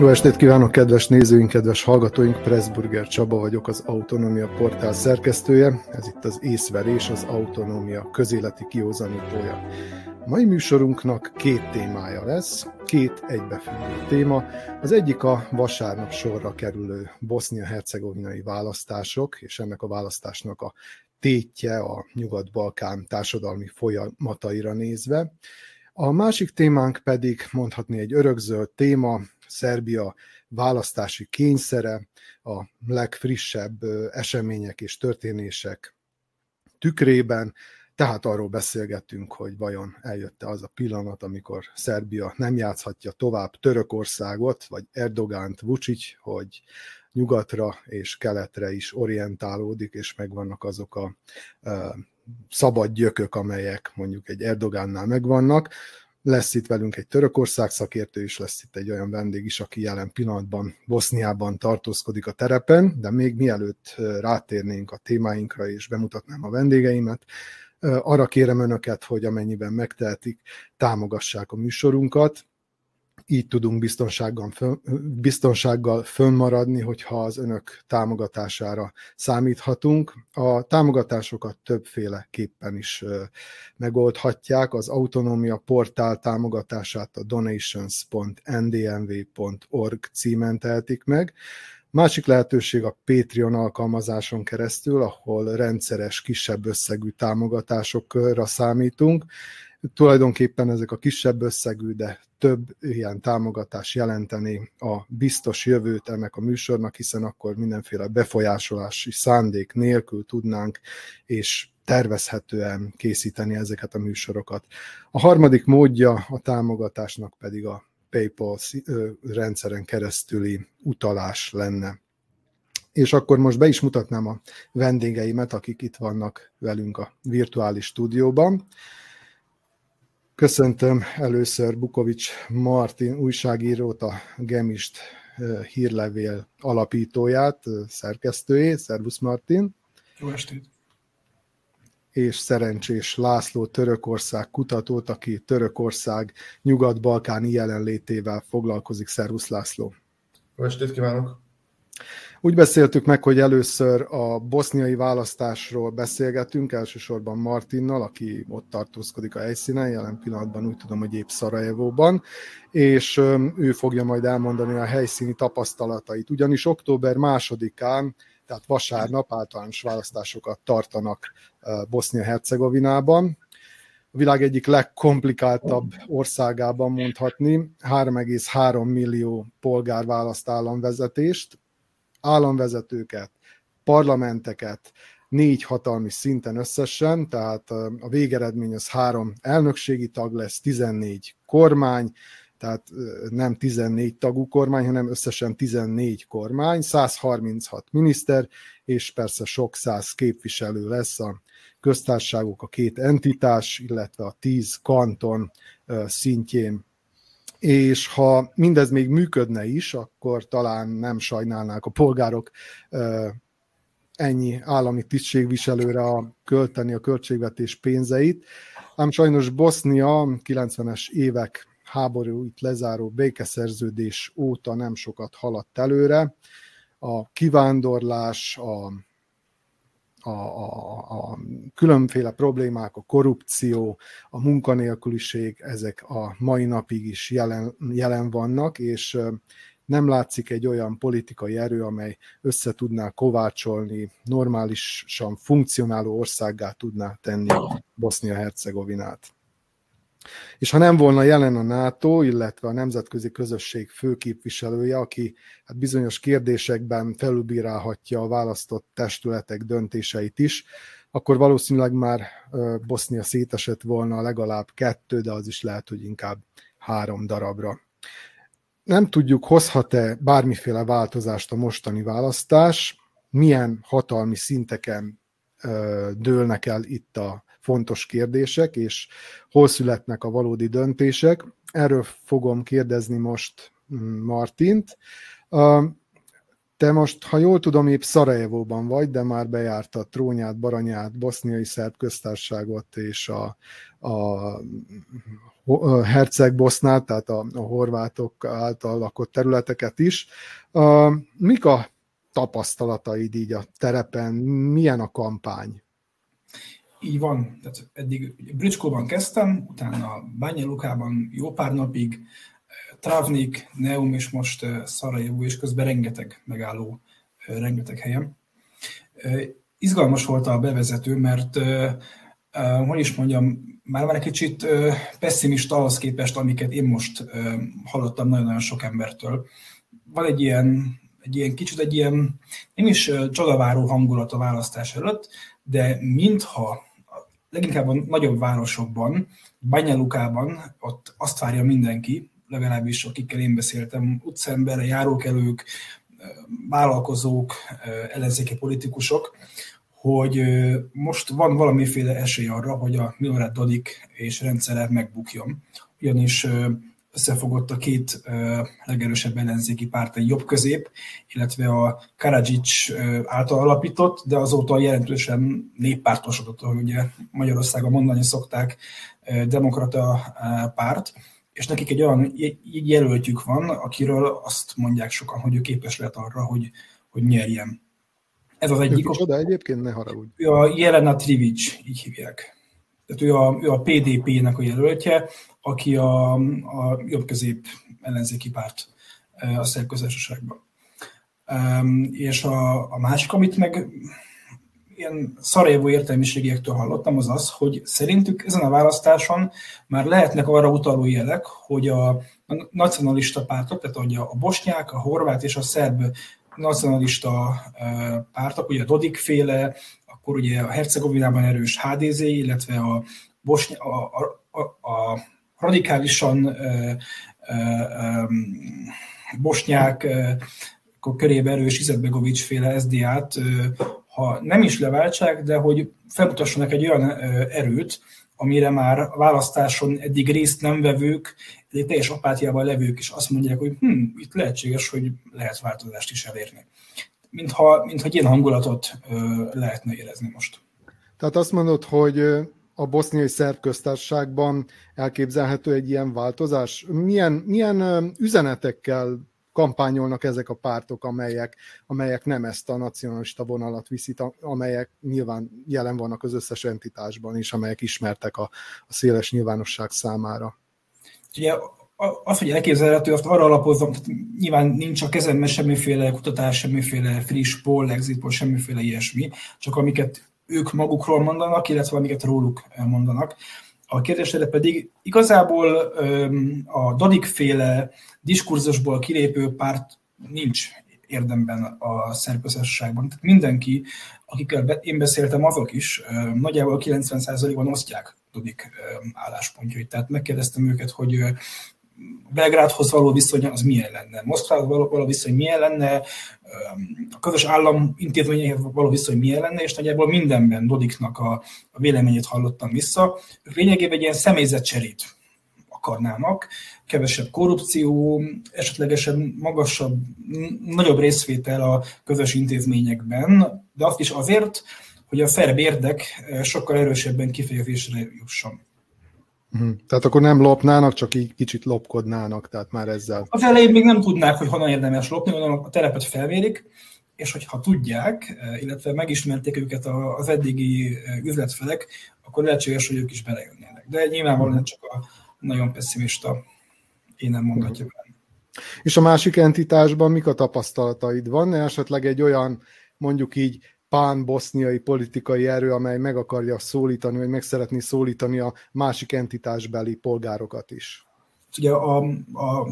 Jó estét kívánok, kedves nézőink, kedves hallgatóink! Pressburger Csaba vagyok, az Autonómia portál szerkesztője. Ez itt az észverés, az Autonómia közéleti kiózanítója. Mai műsorunknak két témája lesz, két egybefüggő téma. Az egyik a vasárnap sorra kerülő bosznia-hercegovinai választások, és ennek a választásnak a tétje a Nyugat-Balkán társadalmi folyamataira nézve. A másik témánk pedig mondhatni egy örökzöld téma, Szerbia választási kényszere, a legfrissebb események és történések tükrében, tehát arról beszélgettünk, hogy vajon eljött-e az a pillanat, amikor Szerbia nem játszhatja tovább Törökországot, vagy Erdogánt, Vucic, hogy nyugatra és keletre is orientálódik, és megvannak azok a szabad gyökök, amelyek mondjuk egy Erdogánnál megvannak. Lesz itt velünk egy Törökország szakértő, és lesz itt egy olyan vendég is, aki jelen pillanatban Boszniában tartózkodik a terepen, de még mielőtt rátérnénk a témáinkra, és bemutatnám a vendégeimet, arra kérem önöket, hogy amennyiben megtehetik, támogassák a műsorunkat, így tudunk biztonsággal, biztonsággal fönnmaradni, hogyha az önök támogatására számíthatunk. A támogatásokat többféleképpen is megoldhatják. Az autonómia portál támogatását a donations.ndmv.org címen tehetik meg. Másik lehetőség a Patreon alkalmazáson keresztül, ahol rendszeres, kisebb összegű támogatásokra számítunk. Tulajdonképpen ezek a kisebb összegű, de több ilyen támogatás jelenteni a biztos jövőt ennek a műsornak, hiszen akkor mindenféle befolyásolási szándék nélkül tudnánk és tervezhetően készíteni ezeket a műsorokat. A harmadik módja a támogatásnak pedig a PayPal rendszeren keresztüli utalás lenne. És akkor most be is mutatnám a vendégeimet, akik itt vannak velünk a virtuális stúdióban. Köszöntöm először Bukovics Martin újságírót, a Gemist hírlevél alapítóját, szerkesztőjét. Szervusz Martin! Jó estét! És Szerencsés László Törökország kutatót, aki Törökország nyugat-balkáni jelenlétével foglalkozik. Szervusz László! Jó estét kívánok! Úgy beszéltük meg, hogy először a boszniai választásról beszélgetünk, elsősorban Martinnal, aki ott tartózkodik a helyszínen, jelen pillanatban úgy tudom, hogy épp Szarajevóban, és ő fogja majd elmondani a helyszíni tapasztalatait. Ugyanis október másodikán, tehát vasárnap általános választásokat tartanak Bosznia-Hercegovinában, a világ egyik legkomplikáltabb országában mondhatni, 3,3 millió polgár választ államvezetést, államvezetőket, parlamenteket, négy hatalmi szinten összesen, tehát a végeredmény az három elnökségi tag lesz, 14 kormány, tehát nem 14 tagú kormány, hanem összesen 14 kormány, 136 miniszter, és persze sok száz képviselő lesz a köztársaságok, a két entitás, illetve a 10 kanton szintjén és ha mindez még működne is, akkor talán nem sajnálnák a polgárok ennyi állami tisztségviselőre a költeni a költségvetés pénzeit. Ám sajnos Bosznia 90-es évek háborút lezáró békeszerződés óta nem sokat haladt előre. A kivándorlás, a a, a, a különféle problémák, a korrupció, a munkanélküliség, ezek a mai napig is jelen, jelen vannak, és nem látszik egy olyan politikai erő, amely össze tudná kovácsolni, normálisan funkcionáló országgá tudná tenni Bosznia-Hercegovinát. És ha nem volna jelen a NATO, illetve a nemzetközi közösség főképviselője, aki hát bizonyos kérdésekben felülbírálhatja a választott testületek döntéseit is, akkor valószínűleg már Bosznia szétesett volna legalább kettő, de az is lehet, hogy inkább három darabra. Nem tudjuk, hozhat-e bármiféle változást a mostani választás, milyen hatalmi szinteken dőlnek el itt a fontos kérdések, és hol születnek a valódi döntések. Erről fogom kérdezni most mm, Martint. Te most, ha jól tudom, épp Szarajevóban vagy, de már bejárta Trónyát, Baranyát, Boszniai Szerb köztársaságot és a, a Herceg Bosznát, tehát a, a horvátok által lakott területeket is. Mik a tapasztalataid így a terepen? Milyen a kampány? Így van. Tehát eddig Bricskóban kezdtem, utána Bányalukában jó pár napig, Travnik, Neum és most Szarajevó, és közben rengeteg megálló, rengeteg helyen. Izgalmas volt a bevezető, mert hogy is mondjam, már már egy kicsit pessimista ahhoz képest, amiket én most hallottam nagyon-nagyon sok embertől. Van egy ilyen, egy ilyen kicsit egy ilyen, nem is csodaváró hangulat a választás előtt, de mintha leginkább a nagyobb városokban, Banyalukában, ott azt várja mindenki, legalábbis akikkel én beszéltem, utcembere, járókelők, vállalkozók, ellenzéki politikusok, hogy most van valamiféle esély arra, hogy a Milorad Dodik és rendszere megbukjon. Ugyanis összefogott a két legerősebb ellenzéki párt, egy jobb-közép, illetve a Karadzsics által alapított, de azóta jelentősen néppártosodott, ahogy ugye Magyarországon mondani szokták, demokrata párt, és nekik egy olyan jelöltjük van, akiről azt mondják sokan, hogy ő képes lehet arra, hogy, hogy nyerjen. Ez az egyik. Oda egyébként ne haragudj. Ő a Jelena Trivic, így hívják. Tehát ő a, ő a PDP-nek a jelöltje, aki a, a jobb-közép ellenzéki párt a szerközösségben. És a, a másik, amit meg ilyen Szarajevó értelmiségiektől hallottam, az az, hogy szerintük ezen a választáson már lehetnek arra utaló jelek, hogy a nacionalista pártok, tehát hogy a bosnyák, a horvát és a szerb nacionalista pártok, ugye a Dodik féle, akkor ugye a Hercegovinában erős HDZ, illetve a, Bosny- a, a, a, a radikálisan ö, ö, ö, bosnyák akkor körébe erős Izetbegovics féle SDA-t, ha nem is leváltsák, de hogy felmutassanak egy olyan erőt, amire már a választáson eddig részt nem vevők, egy teljes apátiával levők is azt mondják, hogy hm, itt lehetséges, hogy lehet változást is elérni. Mintha, mintha ilyen hangulatot lehetne érezni most. Tehát azt mondod, hogy a boszniai szerb köztársaságban elképzelhető egy ilyen változás? Milyen, milyen üzenetekkel kampányolnak ezek a pártok, amelyek, amelyek nem ezt a nacionalista vonalat viszik, amelyek nyilván jelen vannak az összes entitásban is, amelyek ismertek a, a széles nyilvánosság számára. Ugye az, hogy elképzelhető, azt arra alapozom, tehát nyilván nincs a kezemben semmiféle kutatás, semmiféle friss poll, exit poll, semmiféle ilyesmi, csak amiket ők magukról mondanak, illetve amiket róluk mondanak. A kérdésre pedig igazából a Dodik féle diskurzusból kilépő párt nincs érdemben a szerközösségben. Tehát mindenki, akikkel én beszéltem, azok is nagyjából 90%-ban osztják Dodik álláspontjait. Tehát megkérdeztem őket, hogy Belgrádhoz való viszony az milyen lenne, Moszkvához való, való viszony milyen lenne, a közös állam intézményeihez való viszony milyen lenne, és nagyjából mindenben Dodiknak a, a véleményét hallottam vissza. Lényegében egy ilyen személyzetcserét akarnának, kevesebb korrupció, esetlegesen magasabb, nagyobb részvétel a közös intézményekben, de azt is azért, hogy a ferb érdek sokkal erősebben kifejezésre jusson. Uh-huh. Tehát akkor nem lopnának, csak így kicsit lopkodnának, tehát már ezzel. Az elején még nem tudnák, hogy honnan érdemes lopni, hanem a telepet felmérik, és hogyha tudják, illetve megismerték őket az eddigi üzletfelek, akkor lehetséges, hogy ők is belejönnének. De nyilvánvalóan csak a nagyon pessimista én nem mondhatja uh-huh. És a másik entitásban mik a tapasztalataid? Van esetleg egy olyan, mondjuk így pán-boszniai politikai erő, amely meg akarja szólítani, vagy meg szeretné szólítani a másik entitásbeli polgárokat is? Ugye a, a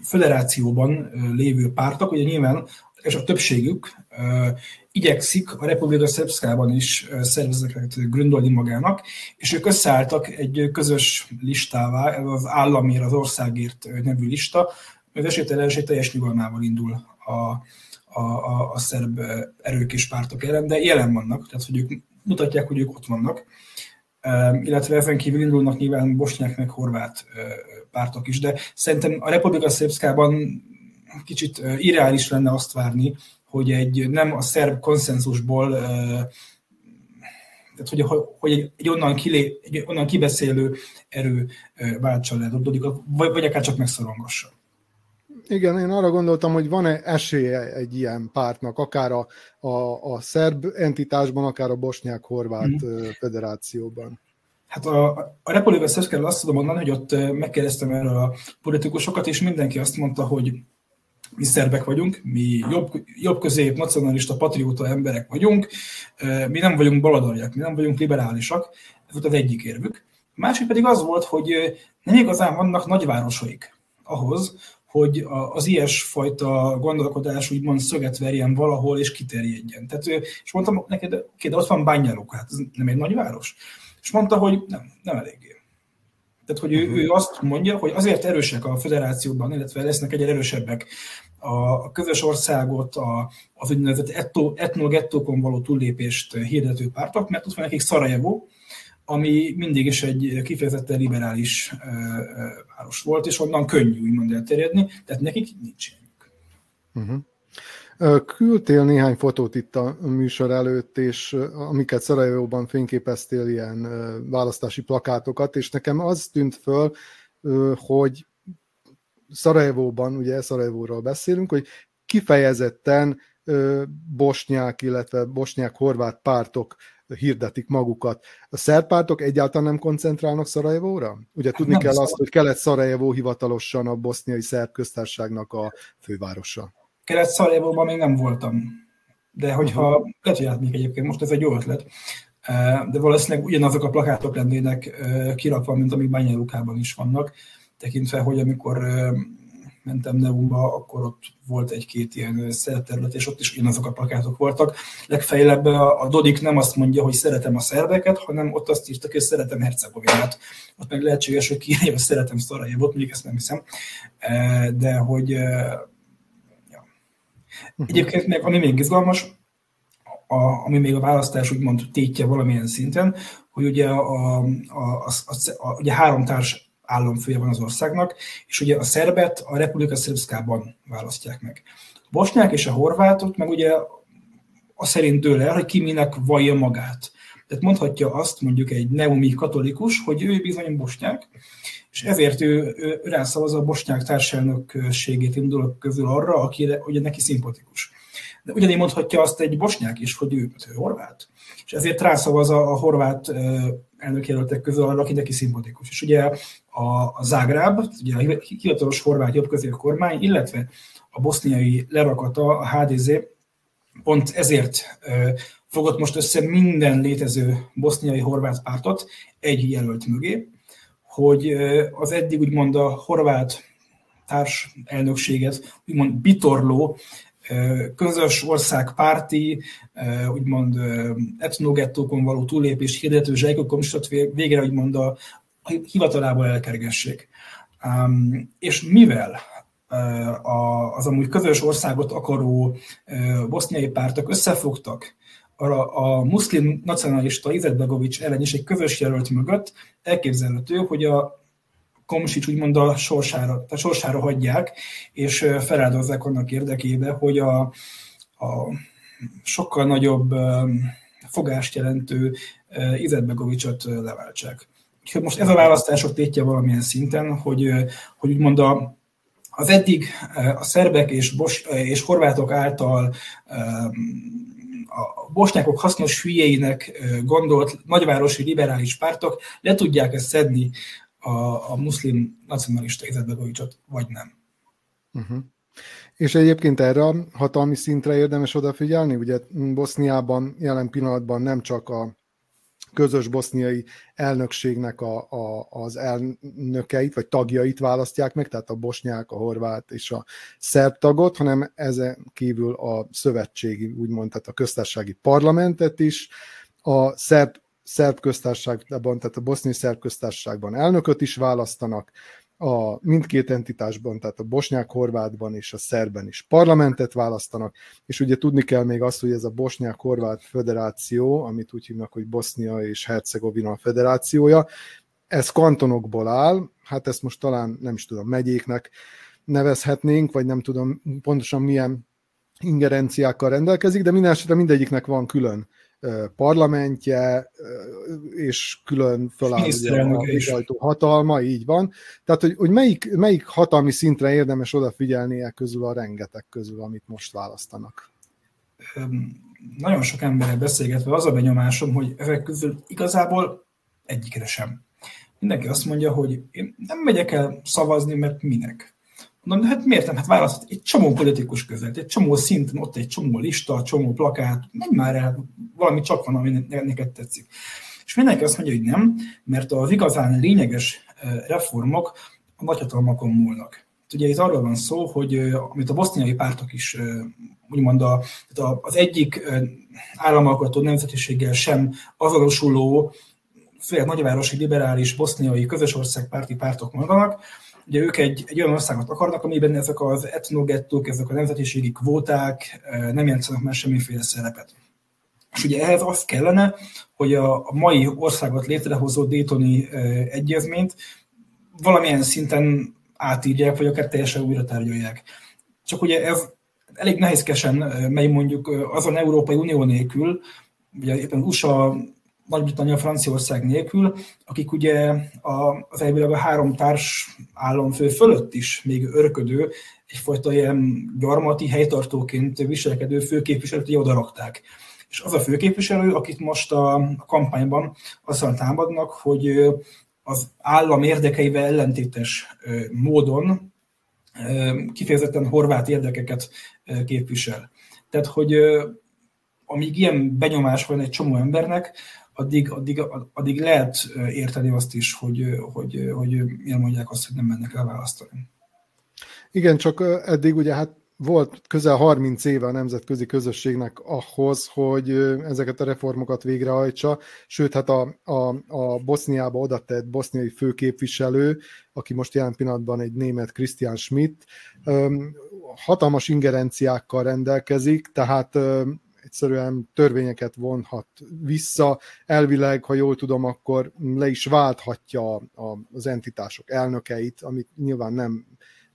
federációban lévő pártok, ugye nyilván, és a többségük uh, igyekszik a Republika Szerbszkában is szervezeteket gründolni magának, és ők összeálltak egy közös listává, az államért, az országért nevű lista, az esélytelenség teljes nyugalmával indul a, a, a, a szerb erők és pártok ellen, de jelen vannak, tehát hogy ők mutatják, hogy ők ott vannak, illetve ezen kívül indulnak nyilván bosnyák meg horvát pártok is, de szerintem a Republika Szerbszkában kicsit irreális lenne azt várni, hogy egy nem a szerb konszenzusból tehát hogy, hogy egy, onnan kilé, egy onnan kibeszélő erő váltsa le, vagy, vagy akár csak megszorongassa. Igen, én arra gondoltam, hogy van-e esélye egy ilyen pártnak, akár a, a, a szerb entitásban, akár a bosnyák-horvát mm. federációban. Hát a, a Republika Szerbszkáról azt tudom mondani, hogy ott megkérdeztem erről a politikusokat, és mindenki azt mondta, hogy mi szerbek vagyunk, mi jobb, jobb közép, nacionalista, patrióta emberek vagyunk, mi nem vagyunk baloldaliak, mi nem vagyunk liberálisak, ez volt az egyik érvük. A másik pedig az volt, hogy nem igazán vannak nagyvárosaik ahhoz, hogy az ilyesfajta gondolkodás úgymond szöget verjen valahol, és kiterjedjen. Tehát, és mondtam neked, oké, de ott van Bányálók, hát ez nem egy nagyváros. És mondta, hogy nem, nem eléggé. Tehát, hogy ő, ő azt mondja, hogy azért erősek a federációban, illetve lesznek egyre erősebbek a közös országot, a, az úgynevezett etno-gettókon való túllépést hirdető pártok, mert ott van nekik Szarajevó, ami mindig is egy kifejezetten liberális város volt, és onnan könnyű úgymond elterjedni, tehát nekik nincs ilyenük. Uh-huh. Küldtél néhány fotót itt a műsor előtt, és amiket Szarajevóban fényképeztél, ilyen választási plakátokat, és nekem az tűnt föl, hogy Szarajevóban, ugye Szarajevóról beszélünk, hogy kifejezetten bosnyák, illetve bosnyák-horvát pártok hirdetik magukat. A szerb pártok egyáltalán nem koncentrálnak Szarajevóra? Ugye hát tudni nem kell azt, hogy Kelet-Szarajevó hivatalosan a boszniai szerb köztársaságnak a fővárosa. Kelet-Szarajevóban még nem voltam. De hogyha, lehet, hogy még egyébként most ez egy jó ötlet, de valószínűleg ugyanazok a plakátok lennének kirakva, mint amik Bányelukában is vannak tekintve, hogy amikor mentem Neumba, akkor ott volt egy-két ilyen szerterület, és ott is ugyanazok a plakátok voltak. Legfeljebb a Dodik nem azt mondja, hogy szeretem a szerbeket, hanem ott azt írtak, hogy szeretem Hercegovinát. Ott meg lehetséges, hogy kiírja, hogy szeretem Szarajevot, mondjuk ezt nem hiszem. De hogy ja. Egyébként még, ami még izgalmas, a, ami még a választás úgymond tétje valamilyen szinten, hogy ugye, a, a, a, a, a, ugye három társ államfője van az országnak, és ugye a szerbet a Republika Srpskában választják meg. A bosnyák és a horvátok meg ugye a szerint dől el, hogy ki minek vallja magát. Tehát mondhatja azt mondjuk egy neumi katolikus, hogy ő bizony bosnyák, és ezért ő, ő rászavaz a bosnyák társelnökségét indulok közül arra, akire ugye neki szimpatikus. De ugyanígy mondhatja azt egy bosnyák is, hogy ő, ő horvát. És ezért rászavaz a, a horvát elnökjelöltek közül arra, aki neki szimpatikus. És ugye a, a Zágráb, ugye a hivatalos horvát jobbközép kormány, illetve a boszniai lerakata, a HDZ, pont ezért fogott most össze minden létező boszniai horvát pártot egy jelölt mögé, hogy az eddig úgymond a horvát társ elnökséget úgymond bitorló közös ország párti, úgymond etnogettókon való túlépés hirdető zsejkok komistot végre úgymond a hivatalából elkergessék. És mivel az amúgy közös országot akaró boszniai pártok összefogtak, a, a muszlim nacionalista Izetbegovics ellen is egy közös jelölt mögött elképzelhető, hogy a Komsics úgymond a sorsára, a sorsára hagyják, és feláldozzák annak érdekében, hogy a, a sokkal nagyobb fogást jelentő Izetbegovicsot leváltsák. Most ez a választások tétje valamilyen szinten, hogy, hogy úgymond a, az eddig a szerbek és, bos, és horvátok által a bosnyákok hasznos hülyeinek gondolt nagyvárosi liberális pártok le tudják ezt szedni a, a muszlim nacionalista Izetbegovicsot, vagy nem. Uh-huh. És egyébként erre a hatalmi szintre érdemes odafigyelni? Ugye Boszniában jelen pillanatban nem csak a közös boszniai elnökségnek a, a, az elnökeit, vagy tagjait választják meg, tehát a bosnyák, a horvát és a szerb tagot, hanem ezen kívül a szövetségi, úgymond, tehát a köztársasági parlamentet is, a szerb szerb köztársaságban, tehát a boszniai szerb köztársaságban elnököt is választanak, a mindkét entitásban, tehát a bosnyák-horvátban és a szerben is parlamentet választanak, és ugye tudni kell még azt, hogy ez a bosnyák-horvát federáció, amit úgy hívnak, hogy Bosznia és Hercegovina federációja, ez kantonokból áll, hát ezt most talán nem is tudom, megyéknek nevezhetnénk, vagy nem tudom pontosan milyen ingerenciákkal rendelkezik, de minden esetre mindegyiknek van külön parlamentje, és külön föláll a hatalma, így van. Tehát, hogy, hogy melyik, melyik hatalmi szintre érdemes odafigyelni e közül a rengeteg közül, amit most választanak? Nagyon sok emberrel beszélgetve az a benyomásom, hogy ezek közül igazából egyikre sem. Mindenki azt mondja, hogy én nem megyek el szavazni, mert minek. Mondom, hát miért nem? Hát választhat egy csomó politikus között, egy csomó szinten, ott egy csomó lista, csomó plakát, menj már el, valami csak van, ami neked tetszik. És mindenki azt mondja, hogy nem, mert az igazán lényeges reformok a nagyhatalmakon múlnak. Ugye itt arról van szó, hogy amit a boszniai pártok is úgymond a, az egyik államalkotó nemzetiséggel sem azonosuló, főleg nagyvárosi liberális boszniai közösországpárti pártok mondanak, Ugye ők egy, egy olyan országot akarnak, amiben ezek az etnogettók, ezek a nemzetiségi kvóták nem játszanak már semmiféle szerepet. És ugye ehhez az kellene, hogy a, a mai országot létrehozó Daytoni egyezményt valamilyen szinten átírják, vagy akár teljesen újra tárgyalják. Csak ugye ez elég nehézkesen megy mondjuk azon Európai Unió nélkül, ugye éppen USA nagy-Britannia, Franciaország nélkül, akik ugye a, az elvileg a három társ államfő fölött is még örködő, egyfajta ilyen gyarmati helytartóként viselkedő főképviselőt oda rakták. És az a főképviselő, akit most a kampányban azzal támadnak, hogy az állam érdekeivel ellentétes módon kifejezetten horvát érdekeket képvisel. Tehát, hogy amíg ilyen benyomás van egy csomó embernek, addig, addig, addig lehet érteni azt is, hogy, hogy, hogy miért mondják azt, hogy nem mennek el választani. Igen, csak eddig ugye hát volt közel 30 éve a nemzetközi közösségnek ahhoz, hogy ezeket a reformokat végrehajtsa, sőt, hát a, a, a Boszniába oda tett boszniai főképviselő, aki most jelen pillanatban egy német Christian Schmidt, hatalmas ingerenciákkal rendelkezik, tehát egyszerűen törvényeket vonhat vissza. Elvileg, ha jól tudom, akkor le is válthatja az entitások elnökeit, amit nyilván nem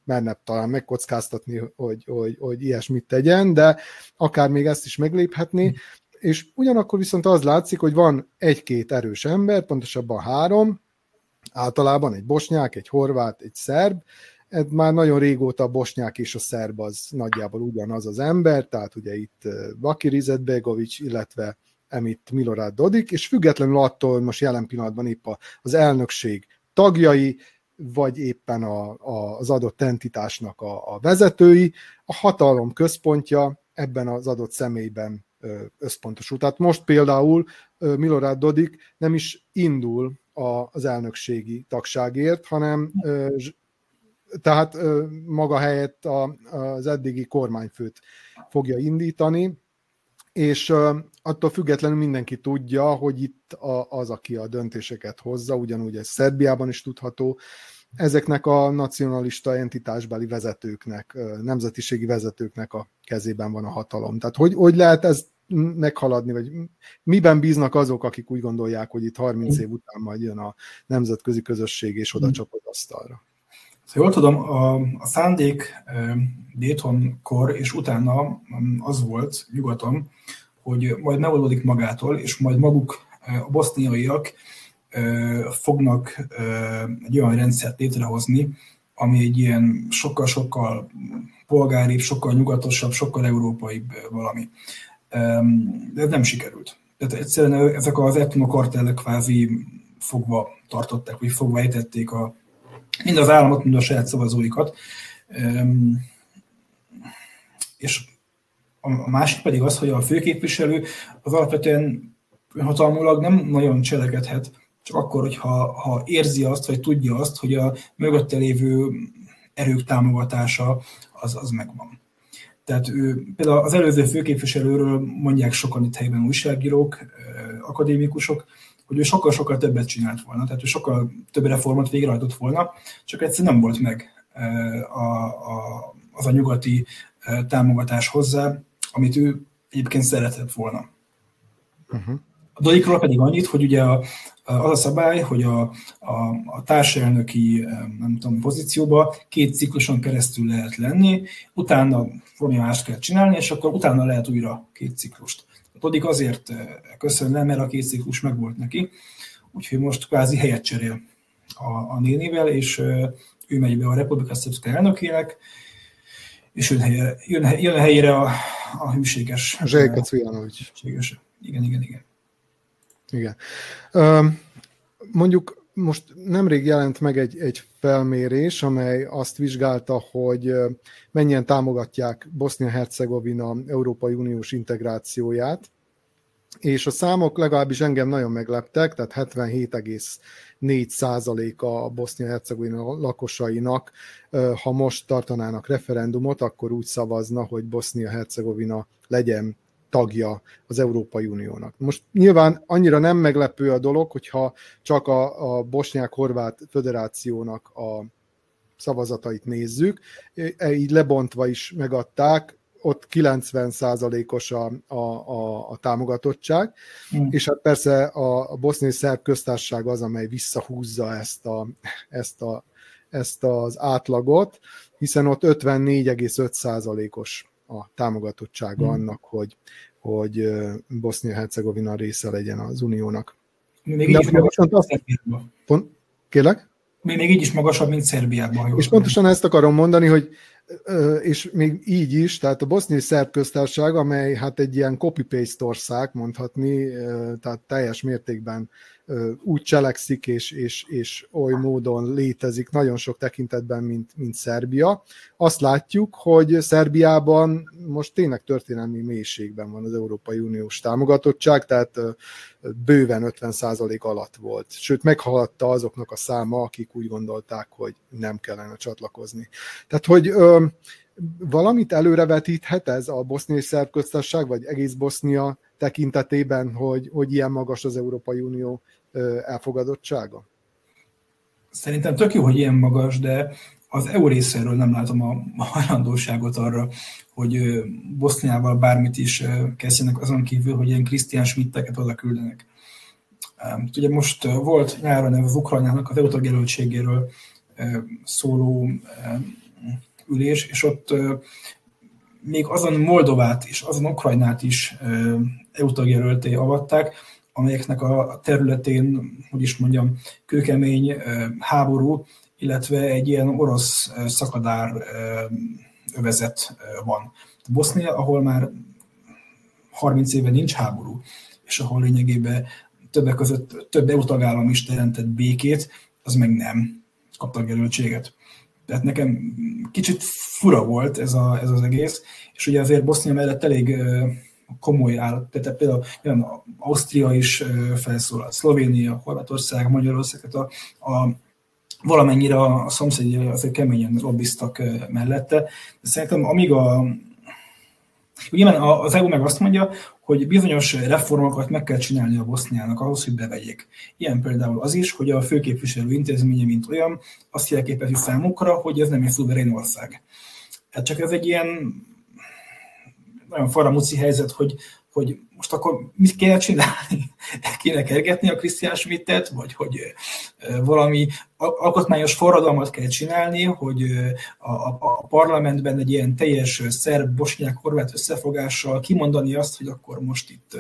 merne talán megkockáztatni, hogy, hogy, hogy ilyesmit tegyen, de akár még ezt is megléphetni. És ugyanakkor viszont az látszik, hogy van egy-két erős ember, pontosabban három, általában egy bosnyák, egy horvát, egy szerb, ez már nagyon régóta a bosnyák és a szerb az nagyjából ugyanaz az ember, tehát ugye itt Vakir Izetbegovics, illetve Emit Milorad Dodik, és függetlenül attól, hogy most jelen pillanatban épp az elnökség tagjai, vagy éppen a, a, az adott entitásnak a, a vezetői, a hatalom központja ebben az adott személyben összpontosul. Tehát most például Milorad Dodik nem is indul az elnökségi tagságért, hanem tehát maga helyett a, az eddigi kormányfőt fogja indítani, és attól függetlenül mindenki tudja, hogy itt az, aki a döntéseket hozza, ugyanúgy ez Szerbiában is tudható, ezeknek a nacionalista entitásbeli vezetőknek, nemzetiségi vezetőknek a kezében van a hatalom. Tehát hogy, hogy lehet ez meghaladni, vagy miben bíznak azok, akik úgy gondolják, hogy itt 30 év után majd jön a nemzetközi közösség, és oda csap az asztalra? Ha jól tudom, a, a szándék Dayton-kor és utána az volt nyugaton, hogy majd megoldódik magától, és majd maguk a boszniaiak fognak egy olyan rendszert létrehozni, ami egy ilyen sokkal-sokkal polgáribb, sokkal nyugatosabb, sokkal európaibb valami. De ez nem sikerült. Tehát egyszerűen ezek az etnokartellek kvázi fogva tartották, vagy fogva ejtették a, mind az államot, mind a saját szavazóikat. És a másik pedig az, hogy a főképviselő az alapvetően hatalmulag nem nagyon cselekedhet, csak akkor, hogyha ha érzi azt, vagy tudja azt, hogy a mögötte lévő erők támogatása az, az megvan. Tehát ő, például az előző főképviselőről mondják sokan itt helyben újságírók, akadémikusok, hogy ő sokkal-sokkal többet csinált volna, tehát ő sokkal több reformot végrehajtott volna, csak egyszerűen nem volt meg a, a, az a nyugati támogatás hozzá, amit ő egyébként szeretett volna. Uh-huh. A Dodikról pedig annyit, hogy ugye a, az a szabály, hogy a, a, a társelnöki nem tudom, pozícióba két cikluson keresztül lehet lenni, utána valami mást kell csinálni, és akkor utána lehet újra két ciklust. A Dodik azért köszönne, mert a két ciklus megvolt neki, úgyhogy most kvázi helyet cserél a, a nénivel, és ő megy be a Republika Szöbszka elnökének, és jön, helyre, jön, jön helyére a, a hűséges. Zsejka Cvijanovics. Igen, igen, igen. Igen. Mondjuk most nemrég jelent meg egy, egy felmérés, amely azt vizsgálta, hogy mennyien támogatják Bosznia-Hercegovina Európai Uniós integrációját, és a számok legalábbis engem nagyon megleptek, tehát 77,4% a Bosznia-Hercegovina lakosainak, ha most tartanának referendumot, akkor úgy szavazna, hogy Bosznia-Hercegovina legyen tagja az Európai Uniónak. Most nyilván annyira nem meglepő a dolog, hogyha csak a, a Bosnyák-Horvát Föderációnak a szavazatait nézzük, e, így lebontva is megadták, ott 90%-os a, a, a, a támogatottság, mm. és hát persze a, a boszniai szerb köztársaság az, amely visszahúzza ezt, a, ezt, a, ezt az átlagot, hiszen ott 54,5%-os a támogatottsága mm. annak, hogy, hogy Bosznia-Hercegovina része legyen az uniónak. Még így is magasabb, azt, pont, kérlek? Még, még így is magasabb, mint Szerbiában. És pontosan ezt akarom mondani, hogy és még így is, tehát a boszniai szerb köztársaság, amely hát egy ilyen copy-paste ország, mondhatni, tehát teljes mértékben úgy cselekszik, és, és, és oly módon létezik nagyon sok tekintetben, mint, mint Szerbia. Azt látjuk, hogy Szerbiában most tényleg történelmi mélységben van az Európai Uniós támogatottság, tehát bőven 50% alatt volt. Sőt, meghaladta azoknak a száma, akik úgy gondolták, hogy nem kellene csatlakozni. Tehát, hogy valamit előrevetíthet ez a boszniai szerb köztársaság, vagy egész Bosznia tekintetében, hogy, hogy ilyen magas az Európai Unió elfogadottsága? Szerintem tök jó, hogy ilyen magas, de az EU részéről nem látom a hajlandóságot arra, hogy Boszniával bármit is kezdjenek azon kívül, hogy ilyen Krisztián Schmitteket oda küldenek. Ugye most volt nyáron az Ukrajnának az EU tagjelöltségéről szóló ülés, és ott még azon Moldovát és azon Ukrajnát is EU tagjelölté avatták, amelyeknek a területén, hogy is mondjam, kőkemény háború, illetve egy ilyen orosz szakadár övezet van. Bosznia, ahol már 30 éve nincs háború, és ahol lényegében többek között több EU tagállam is teremtett békét, az meg nem kapta jelöltséget. Tehát nekem kicsit fura volt ez, a, ez az egész, és ugye azért Bosznia mellett elég komoly állat, tehát például olyan Ausztria is felszólalt, Szlovénia, Horvátország, Magyarország, tehát a, a valamennyire a szomszédjai azért keményen lobbiztak mellette. De szerintem amíg a Ugye az EU meg azt mondja, hogy bizonyos reformokat meg kell csinálni a Boszniának ahhoz, hogy bevegyék. Ilyen például az is, hogy a főképviselő intézménye, mint olyan, azt jelképezi számukra, hogy ez nem egy szuverén ország. Hát csak ez egy ilyen nagyon faramúci helyzet, hogy, hogy most akkor mit kéne csinálni? kéne kergetni a Christian Schmidtet, vagy hogy valami alkotmányos forradalmat kell csinálni, hogy a, a, a parlamentben egy ilyen teljes szerb, bosnyák, horvát összefogással kimondani azt, hogy akkor most itt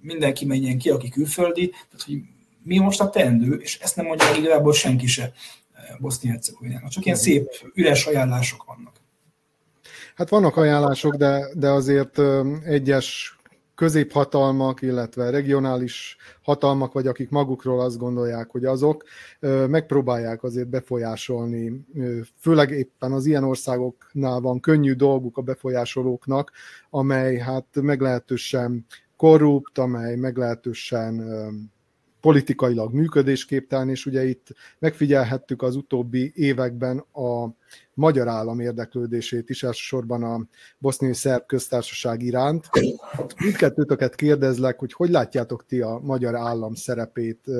mindenki menjen ki, aki külföldi, tehát hogy mi most a teendő, és ezt nem mondja igazából senki se Bosznia-Hercegovinának. Csak ilyen szép, üres ajánlások vannak. Hát vannak ajánlások, de, de azért egyes középhatalmak, illetve regionális hatalmak, vagy akik magukról azt gondolják, hogy azok, megpróbálják azért befolyásolni, főleg éppen az ilyen országoknál van könnyű dolguk a befolyásolóknak, amely hát meglehetősen korrupt, amely meglehetősen politikailag működésképtelen, és ugye itt megfigyelhettük az utóbbi években a magyar állam érdeklődését is, elsősorban a boszniai szerb köztársaság iránt. Mindkettőtöket kérdezlek, hogy hogy látjátok ti a magyar állam szerepét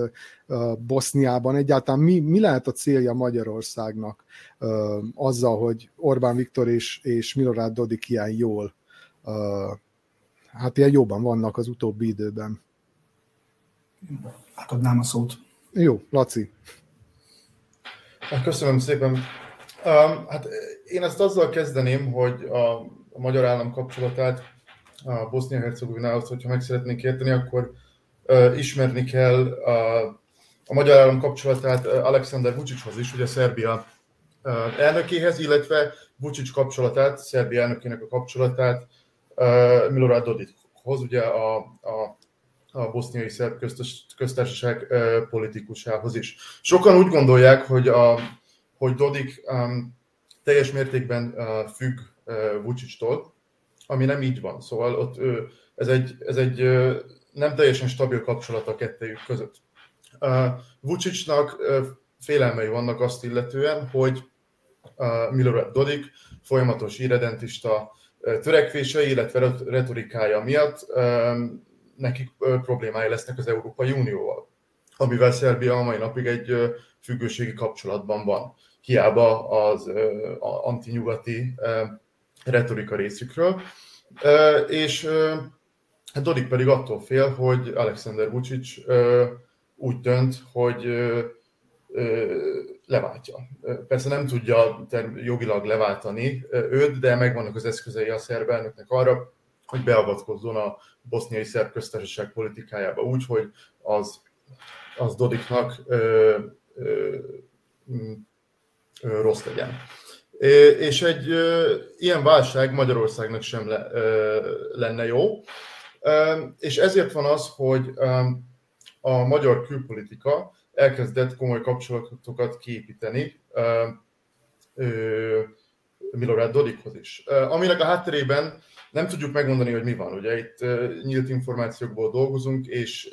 Boszniában? Egyáltalán mi, mi lehet a célja Magyarországnak azzal, hogy Orbán Viktor és, és Milorad Dodik ilyen jól, hát ilyen jobban vannak az utóbbi időben? Átadnám a szót. Jó, Laci. Hát köszönöm szépen. Um, hát én ezt azzal kezdeném, hogy a, a magyar állam kapcsolatát a Bosznia-Hercegovinához, hogyha meg szeretnénk érteni, akkor uh, ismerni kell a, a magyar állam kapcsolatát Alexander Vucichoz is, ugye Szerbia uh, elnökéhez, illetve Vucic kapcsolatát, Szerbia elnökének a kapcsolatát uh, Milorad Dodikhoz, ugye a, a a boszniai szerb köztársaság politikusához is. Sokan úgy gondolják, hogy, a, hogy Dodik um, teljes mértékben uh, függ uh, Vucic-tól, ami nem így van. Szóval ott uh, ez egy, ez egy uh, nem teljesen stabil kapcsolat a kettőjük között. Uh, Vucicnak uh, félelmei vannak azt illetően, hogy uh, Milorad Dodik folyamatos irredentista törekvései, illetve retorikája miatt um, nekik problémái lesznek az Európai Unióval, amivel Szerbia a mai napig egy függőségi kapcsolatban van. Hiába az antinyugati retorika részükről. És hát Dodik pedig attól fél, hogy Alexander Vucic úgy dönt, hogy leváltja. Persze nem tudja jogilag leváltani őt, de megvannak az eszközei a szerb elnöknek arra, hogy beavatkozzon a boszniai szerb köztársaság politikájába úgy, hogy az, az Dodiknak ö, ö, ö, rossz legyen. És egy ö, ilyen válság Magyarországnak sem le, ö, lenne jó. Ö, és ezért van az, hogy ö, a magyar külpolitika elkezdett komoly kapcsolatokat kiépíteni ö, ö, Milorad Dodikhoz is. Aminek a hátterében nem tudjuk megmondani, hogy mi van. Ugye itt nyílt információkból dolgozunk, és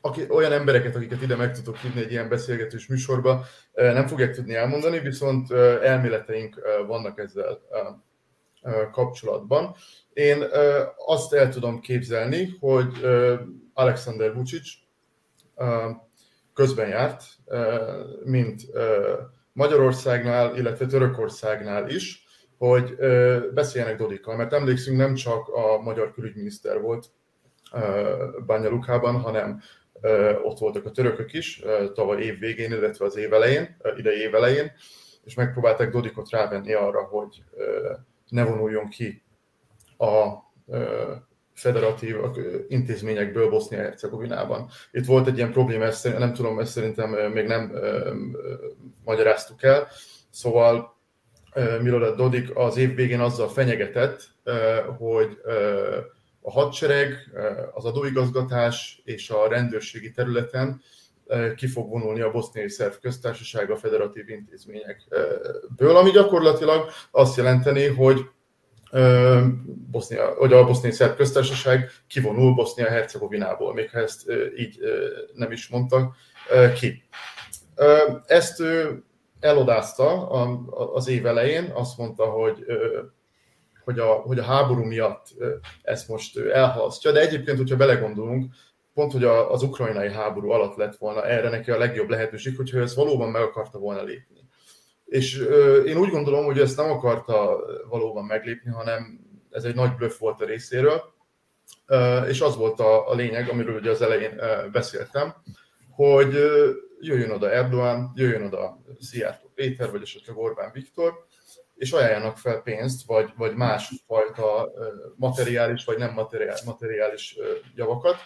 aki, olyan embereket, akiket ide meg tudok hívni egy ilyen beszélgetős műsorba, nem fogják tudni elmondani, viszont elméleteink vannak ezzel kapcsolatban. Én azt el tudom képzelni, hogy Alexander Vucic közben járt, mint Magyarországnál, illetve Törökországnál is, hogy beszéljenek Dodikkal, mert emlékszünk, nem csak a magyar külügyminiszter volt Banya Lukában, hanem ott voltak a törökök is, tavaly év végén, illetve az év elején, idei év elején, és megpróbálták Dodikot rávenni arra, hogy ne vonuljon ki a federatív intézményekből Bosznia-Hercegovinában. Itt volt egy ilyen probléma, ezt nem tudom, ezt szerintem még nem magyaráztuk el, szóval Milorad Dodik az év végén azzal fenyegetett, hogy a hadsereg, az adóigazgatás és a rendőrségi területen ki fog vonulni a boszniai szerv köztársaság a federatív intézményekből, ami gyakorlatilag azt jelenteni, hogy Bosznia, hogy a boszniai szerb köztársaság kivonul Bosznia-Hercegovinából, még ha ezt így nem is mondta ki. Ezt elodázta az év elején, azt mondta, hogy hogy a, hogy a háború miatt ezt most elhalasztja, de egyébként, hogyha belegondolunk, pont, hogy az ukrajnai háború alatt lett volna erre neki a legjobb lehetőség, hogyha ezt valóban meg akarta volna lépni. És én úgy gondolom, hogy ezt nem akarta valóban meglépni, hanem ez egy nagy bluff volt a részéről, és az volt a, a lényeg, amiről ugye az elején beszéltem, hogy jöjjön oda Erdogan, jöjjön oda Szijjártó Péter, vagy esetleg Orbán Viktor, és ajánljanak fel pénzt, vagy, vagy másfajta materiális, vagy nem materiális, materiális javakat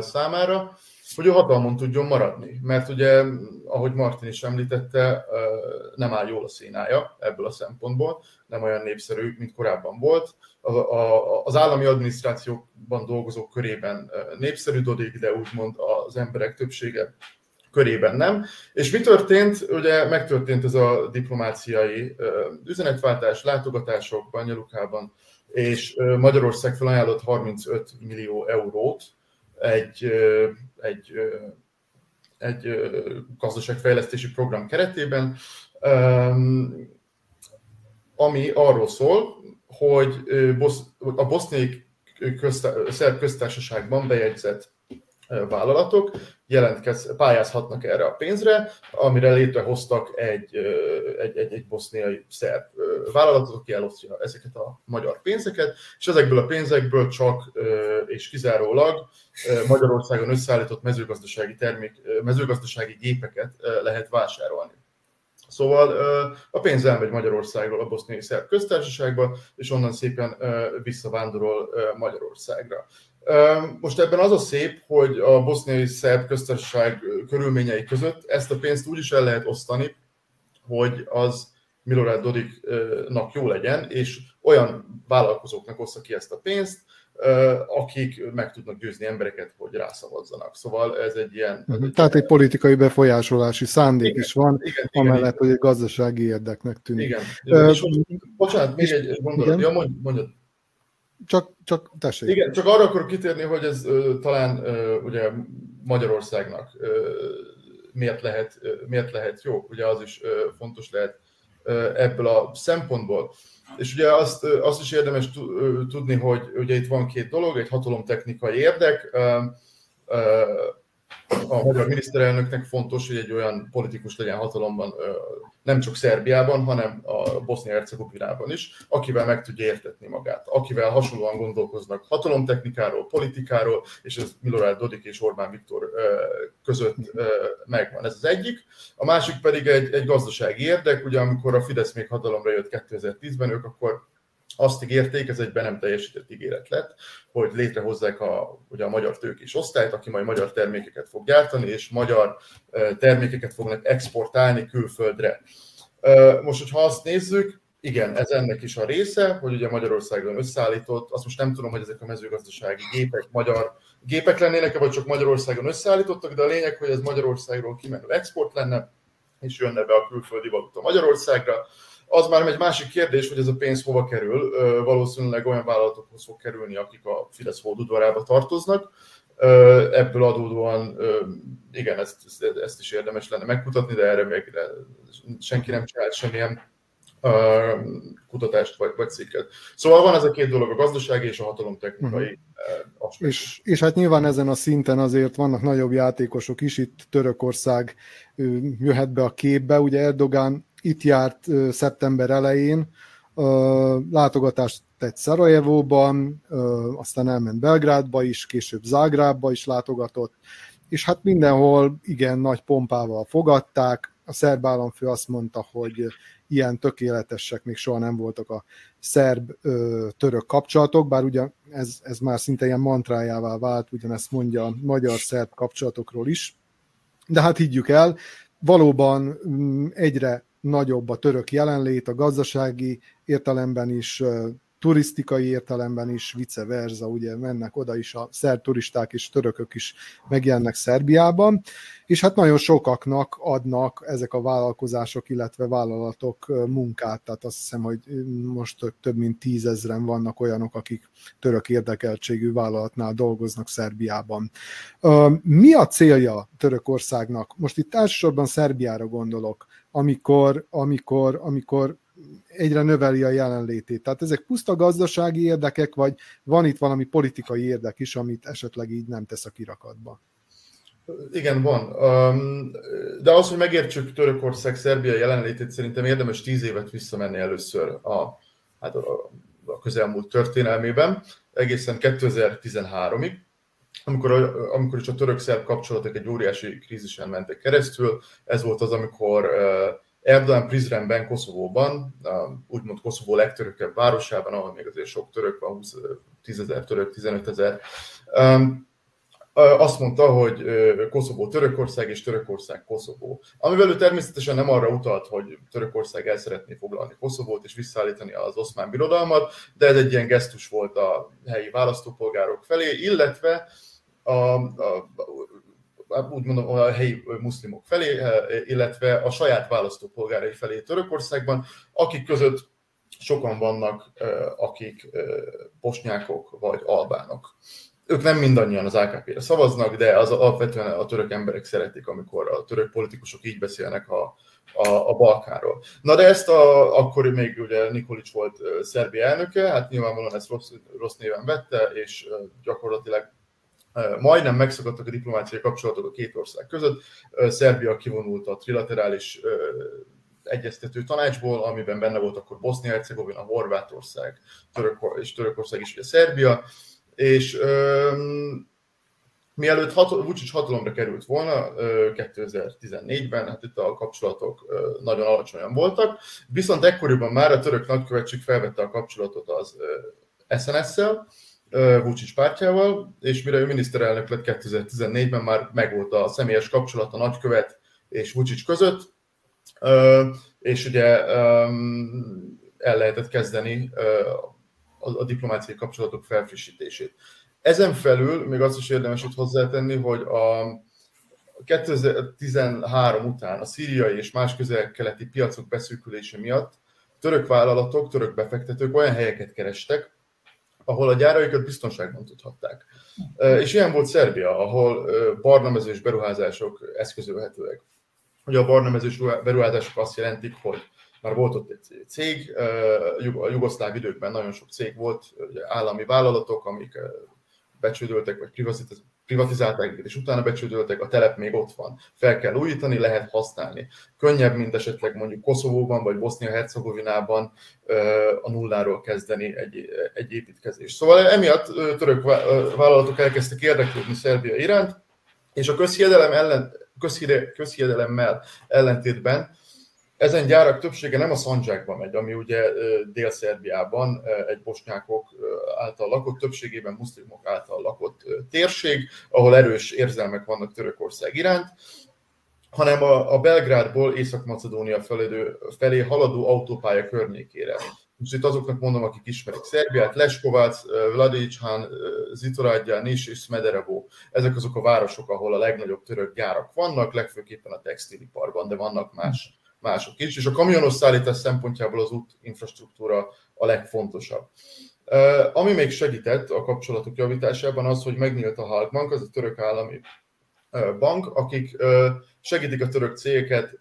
számára, hogy ő hatalmon tudjon maradni. Mert ugye, ahogy Martin is említette, nem áll jól a színája ebből a szempontból, nem olyan népszerű, mint korábban volt. Az állami adminisztrációkban dolgozók körében népszerű Dodik, de úgymond az emberek többsége körében nem. És mi történt? Ugye megtörtént ez a diplomáciai üzenetváltás, látogatások Banyalukában, és Magyarország felajánlott 35 millió eurót egy, egy, egy gazdaságfejlesztési program keretében, ami arról szól, hogy a boszniai szerb köztársaságban bejegyzett vállalatok jelentkez, pályázhatnak erre a pénzre, amire létrehoztak egy, egy, egy, egy boszniai szerb vállalatot, aki elosztja ezeket a magyar pénzeket, és ezekből a pénzekből csak és kizárólag Magyarországon összeállított mezőgazdasági termék, mezőgazdasági gépeket lehet vásárolni. Szóval a pénz elmegy Magyarországról a boszniai szerb köztársaságba, és onnan szépen visszavándorol Magyarországra. Most ebben az a szép, hogy a boszniai szerb köztársaság körülményei között ezt a pénzt úgy is el lehet osztani, hogy az Milorad Dodiknak jó legyen, és olyan vállalkozóknak oszta ki ezt a pénzt, akik meg tudnak győzni embereket, hogy rászavazzanak. Szóval ez egy ilyen... Ez egy Tehát egy politikai befolyásolási szándék igen, is van, igen, amellett, igen, hogy egy gazdasági érdeknek tűnik. Igen. Uh, és, bocsánat, még egy gondolat. Ja, mondj, mondjad. Csak, csak tessék. Igen, csak arra akarok kitérni, hogy ez uh, talán uh, ugye Magyarországnak uh, miért, lehet, uh, miért lehet jó. Ugye az is uh, fontos lehet uh, ebből a szempontból. És ugye azt, azt is érdemes tudni, hogy ugye itt van két dolog, egy hatalomtechnikai érdek, a magyar miniszterelnöknek fontos, hogy egy olyan politikus legyen hatalomban, nem csak Szerbiában, hanem a Bosznia-Hercegovinában is, akivel meg tudja értetni magát, akivel hasonlóan gondolkoznak hatalomtechnikáról, politikáról, és ez Milorad Dodik és Orbán Viktor között megvan. Ez az egyik. A másik pedig egy, egy gazdasági érdek, ugye amikor a Fidesz még hatalomra jött 2010-ben, ők akkor azt ígérték, ez egy be nem teljesített ígéret lett, hogy létrehozzák a, ugye a magyar tőkés osztályt, aki majd magyar termékeket fog gyártani, és magyar termékeket fognak exportálni külföldre. Most, hogyha azt nézzük, igen, ez ennek is a része, hogy ugye Magyarországon összeállított, azt most nem tudom, hogy ezek a mezőgazdasági gépek magyar gépek lennének, vagy csak Magyarországon összeállítottak, de a lényeg, hogy ez Magyarországról kimenő export lenne, és jönne be a külföldi valuta Magyarországra. Az már egy másik kérdés, hogy ez a pénz hova kerül. Valószínűleg olyan vállalatokhoz fog kerülni, akik a Fidesz holdudvarába tartoznak. Ebből adódóan, igen, ezt, ezt is érdemes lenne megkutatni, de erre még senki nem csinált semmilyen kutatást vagy, vagy cikket. Szóval van ez a két dolog, a gazdasági és a hatalomtechnikai uh-huh. aspektus. És, és hát nyilván ezen a szinten azért vannak nagyobb játékosok is, itt Törökország jöhet be a képbe, ugye Erdogán itt járt szeptember elején, látogatást tett Szarajevóban, aztán elment Belgrádba is, később Zágrábba is látogatott, és hát mindenhol igen nagy pompával fogadták, a szerb államfő azt mondta, hogy ilyen tökéletesek még soha nem voltak a szerb-török kapcsolatok, bár ugye ez, ez már szinte ilyen mantrájává vált, ugyanezt mondja a magyar-szerb kapcsolatokról is, de hát higgyük el, valóban mm, egyre nagyobb a török jelenlét, a gazdasági értelemben is, turisztikai értelemben is, vice versa, ugye mennek oda is a szerb turisták és törökök is megjelennek Szerbiában, és hát nagyon sokaknak adnak ezek a vállalkozások, illetve vállalatok munkát, tehát azt hiszem, hogy most több mint tízezren vannak olyanok, akik török érdekeltségű vállalatnál dolgoznak Szerbiában. Mi a célja Törökországnak? Most itt elsősorban Szerbiára gondolok, amikor, amikor, amikor egyre növeli a jelenlétét. Tehát ezek puszta gazdasági érdekek, vagy van itt valami politikai érdek is, amit esetleg így nem tesz a kirakatba? Igen, van. De az, hogy megértsük Törökország, Szerbia jelenlétét, szerintem érdemes tíz évet visszamenni először a, hát a, a közelmúlt történelmében, egészen 2013-ig, amikor, amikor is a török-szerb kapcsolatok egy óriási krízisen mentek keresztül. Ez volt az, amikor Erdogan Prizrenben, Koszovóban, úgymond Koszovó legtörökebb városában, ahol még azért sok török van, 20, 10 ezer török, 15 ezer, azt mondta, hogy Koszovó Törökország és Törökország Koszovó. Amivel ő természetesen nem arra utalt, hogy Törökország el szeretné foglalni Koszovót és visszaállítani az oszmán birodalmat, de ez egy ilyen gesztus volt a helyi választópolgárok felé, illetve a, a, úgy mondom, a helyi muszlimok felé, illetve a saját választópolgárai felé Törökországban, akik között sokan vannak, akik bosnyákok vagy albánok. Ők nem mindannyian az AKP-re szavaznak, de az alapvetően a török emberek szeretik, amikor a török politikusok így beszélnek a, a, a Balkánról. Na de ezt a, akkor még ugye Nikolics volt Szerbia elnöke, hát nyilvánvalóan ezt rossz, rossz néven vette, és gyakorlatilag majdnem megszakadtak a diplomáciai kapcsolatok a két ország között. Szerbia kivonult a trilaterális egyeztető tanácsból, amiben benne volt akkor Bosznia-Hercegovina, Horvátország Török, és Törökország is, ugye Szerbia, és Mielőtt hat, Vucic hatalomra került volna 2014-ben, hát itt a kapcsolatok nagyon alacsonyan voltak, viszont ekkoriban már a török nagykövetség felvette a kapcsolatot az SNS-szel, Vucic pártjával, és mire ő miniszterelnök lett 2014-ben, már megvolt a személyes kapcsolat a nagykövet és Vucic között, és ugye el lehetett kezdeni a diplomáciai kapcsolatok felfrissítését. Ezen felül még azt is érdemes itt hozzátenni, hogy a 2013 után a szíriai és más közel-keleti piacok beszűkülése miatt török vállalatok, török befektetők olyan helyeket kerestek, ahol a gyáraikat biztonságban tudhatták. És ilyen volt Szerbia, ahol barnamezős beruházások eszközölhetőek. Ugye a barnamezős beruházások azt jelentik, hogy már volt ott egy cég, a jugoszláv időkben nagyon sok cég volt, állami vállalatok, amik becsődöltek, vagy privatizálták őket, és utána becsődöltek, a telep még ott van. Fel kell újítani, lehet használni. Könnyebb, mint esetleg mondjuk Koszovóban, vagy Bosznia-Hercegovinában a nulláról kezdeni egy, egy építkezést. Szóval emiatt török vállalatok elkezdtek érdeklődni Szerbia iránt, és a közhiedelem ellen, közhiedelemmel ellentétben ezen gyárak többsége nem a Szandzsákba megy, ami ugye Dél-Szerbiában egy bosnyákok által lakott, többségében muszlimok által lakott térség, ahol erős érzelmek vannak Törökország iránt, hanem a, a Belgrádból Észak-Macedónia felé, felé haladó autópálya környékére. Most itt azoknak mondom, akik ismerik Szerbiát, Leskovac, Vladichan, Zitorádja, Nis és Smederevo. Ezek azok a városok, ahol a legnagyobb török gyárak vannak, legfőképpen a textiliparban, de vannak más mások is, és a kamionos szállítás szempontjából az út infrastruktúra a legfontosabb. Ami még segített a kapcsolatok javításában az, hogy megnyílt a Halkbank, az a török állami bank, akik segítik a török cégeket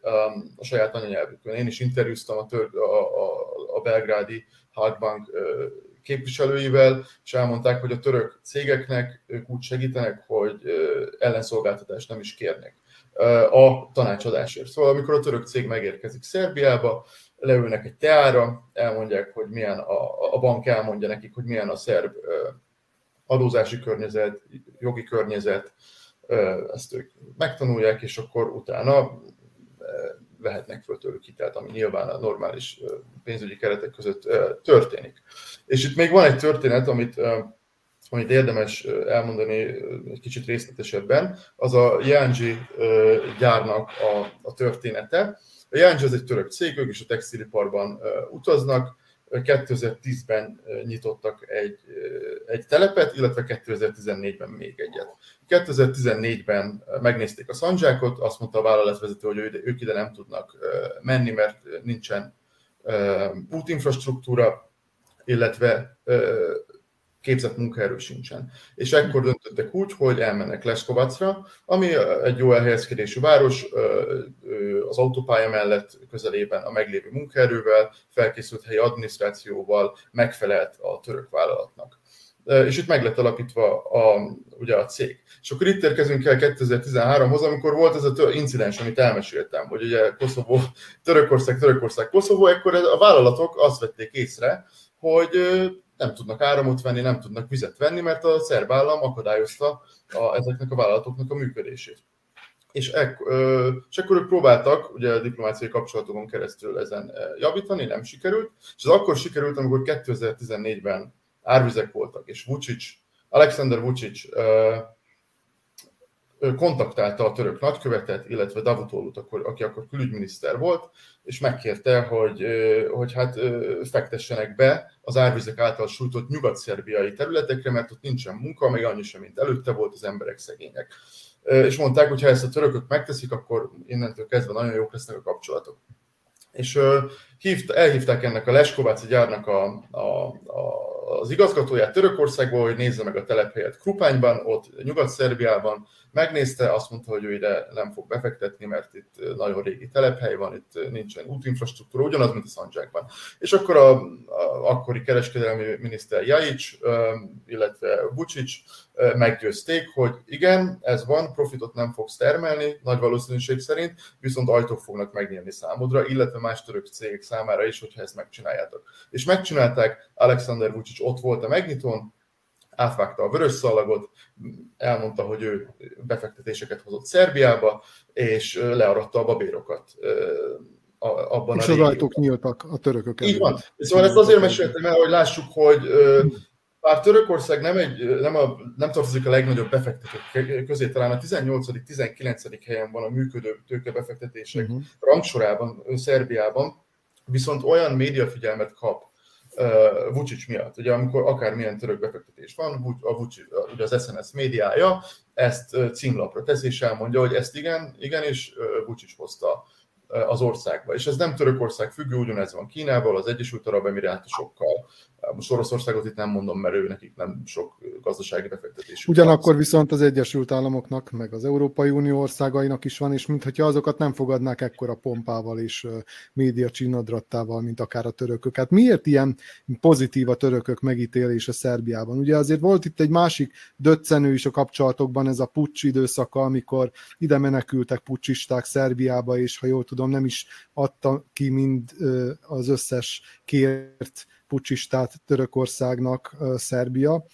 a saját anyanyelvükön. Én is interjúztam a, tör, a, a, a belgrádi Halkbank képviselőivel, és elmondták, hogy a török cégeknek ők úgy segítenek, hogy ellenszolgáltatást nem is kérnek a tanácsadásért. Szóval amikor a török cég megérkezik Szerbiába, leülnek egy teára, elmondják, hogy milyen a, a bank elmondja nekik, hogy milyen a szerb adózási környezet, jogi környezet, ezt ők megtanulják, és akkor utána vehetnek föl tőlük hitelt, ami nyilván a normális pénzügyi keretek között történik. És itt még van egy történet, amit amit érdemes elmondani egy kicsit részletesebben, az a Janji gyárnak a, a története. A Janji az egy török cég, ők is a textiliparban utaznak, 2010-ben nyitottak egy, egy telepet, illetve 2014-ben még egyet. 2014-ben megnézték a szandzsákot, azt mondta a vállalatvezető, hogy ők ide nem tudnak menni, mert nincsen útinfrastruktúra, illetve képzett munkaerő sincsen. És ekkor döntöttek úgy, hogy elmennek Leskovacra, ami egy jó elhelyezkedésű város, az autópálya mellett közelében a meglévő munkaerővel, felkészült helyi adminisztrációval megfelelt a török vállalatnak. És itt meg lett alapítva a, ugye a cég. És akkor itt érkezünk el 2013-hoz, amikor volt ez a incidens, amit elmeséltem, hogy ugye Koszovó, Törökország, Törökország, Koszovó, ekkor a vállalatok azt vették észre, hogy nem tudnak áramot venni, nem tudnak vizet venni, mert a szerb állam akadályozta a, ezeknek a vállalatoknak a működését. És, ek, ö, és akkor ők próbáltak ugye a diplomáciai kapcsolatokon keresztül ezen javítani, nem sikerült, és ez akkor sikerült, amikor 2014-ben árvizek voltak, és Vucic, Alexander Vucic ö, kontaktálta a török nagykövetet, illetve Davutolut, aki akkor külügyminiszter volt, és megkérte, hogy, hogy hát fektessenek be az árvizek által sújtott nyugat-szerbiai területekre, mert ott nincsen munka, még annyi sem, mint előtte volt, az emberek szegények. És mondták, hogy ha ezt a törökök megteszik, akkor innentől kezdve nagyon jók lesznek a kapcsolatok. És hívt, elhívták ennek a Leskováci gyárnak a, a, a az igazgatóját Törökországból, hogy nézze meg a telephelyet Krupányban, ott Nyugat-Szerbiában, megnézte, azt mondta, hogy ő ide nem fog befektetni, mert itt nagyon régi telephely van, itt nincsen útinfrastruktúra, ugyanaz, mint a Szandzsákban. És akkor a, a akkori kereskedelmi miniszter Jaic, illetve Vucic meggyőzték, hogy igen, ez van, profitot nem fogsz termelni, nagy valószínűség szerint, viszont ajtók fognak megnyílni számodra, illetve más török cégek számára is, hogyha ezt megcsináljátok. És megcsinálták, Alexander Vucic ott volt a megnyitón, átvágta a vörös szalagot, elmondta, hogy ő befektetéseket hozott Szerbiába, és learatta a babérokat abban és a az ajtók nyíltak a törökök Így van. Szóval ezt azért meséltem el, hogy lássuk, hogy bár Törökország nem, egy, nem, a, nem tartozik a legnagyobb befektetők közé, talán a 18.-19. helyen van a működő tőkebefektetések uh-huh. rangsorában, Szerbiában, viszont olyan médiafigyelmet kap uh, Vucic miatt. Ugye amikor akármilyen török befektetés van, a Vucic, ugye az SNS médiája ezt címlapra teszi, és elmondja, hogy ezt igen, igenis Vucic hozta az országba. És ez nem Törökország függő, ugyanez van Kínával, az Egyesült Arab Emirátusokkal, most Oroszországot itt nem mondom, mert ő nekik nem sok gazdasági befektetés. Ugyanakkor van. viszont az Egyesült Államoknak, meg az Európai Unió országainak is van, és mintha azokat nem fogadnák ekkora pompával és média csinadrattával, mint akár a törökök. Hát miért ilyen pozitív a törökök megítélése Szerbiában? Ugye azért volt itt egy másik döccenő is a kapcsolatokban, ez a pucs időszaka, amikor ide menekültek pucsisták Szerbiába, és ha jól tudom, nem is adta ki mind az összes kért pucsistát Törökországnak Szerbia.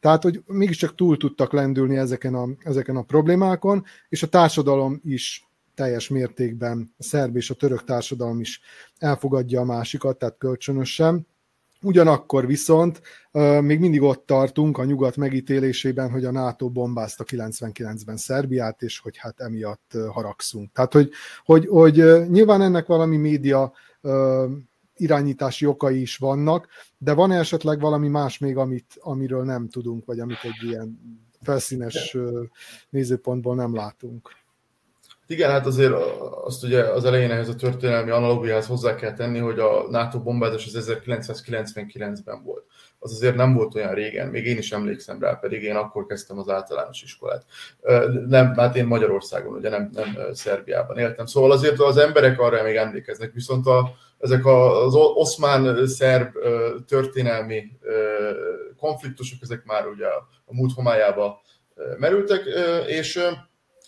Tehát, hogy mégiscsak túl tudtak lendülni ezeken a, ezeken a problémákon, és a társadalom is teljes mértékben, a szerb és a török társadalom is elfogadja a másikat, tehát kölcsönösen. Ugyanakkor viszont még mindig ott tartunk a nyugat megítélésében, hogy a NATO bombázta 99-ben Szerbiát, és hogy hát emiatt haragszunk. Tehát, hogy, hogy, hogy nyilván ennek valami média irányítási okai is vannak, de van esetleg valami más még, amit, amiről nem tudunk, vagy amit egy ilyen felszínes nézőpontból nem látunk? Igen, hát azért azt ugye az elején ehhez a történelmi analógiához hozzá kell tenni, hogy a NATO bombázás az 1999-ben volt. Az azért nem volt olyan régen, még én is emlékszem rá, pedig én akkor kezdtem az általános iskolát. Nem, hát én Magyarországon, ugye nem, nem Szerbiában éltem. Szóval azért az emberek arra még emlékeznek, viszont a, ezek az oszmán-szerb történelmi konfliktusok, ezek már ugye a múlt homályába merültek, és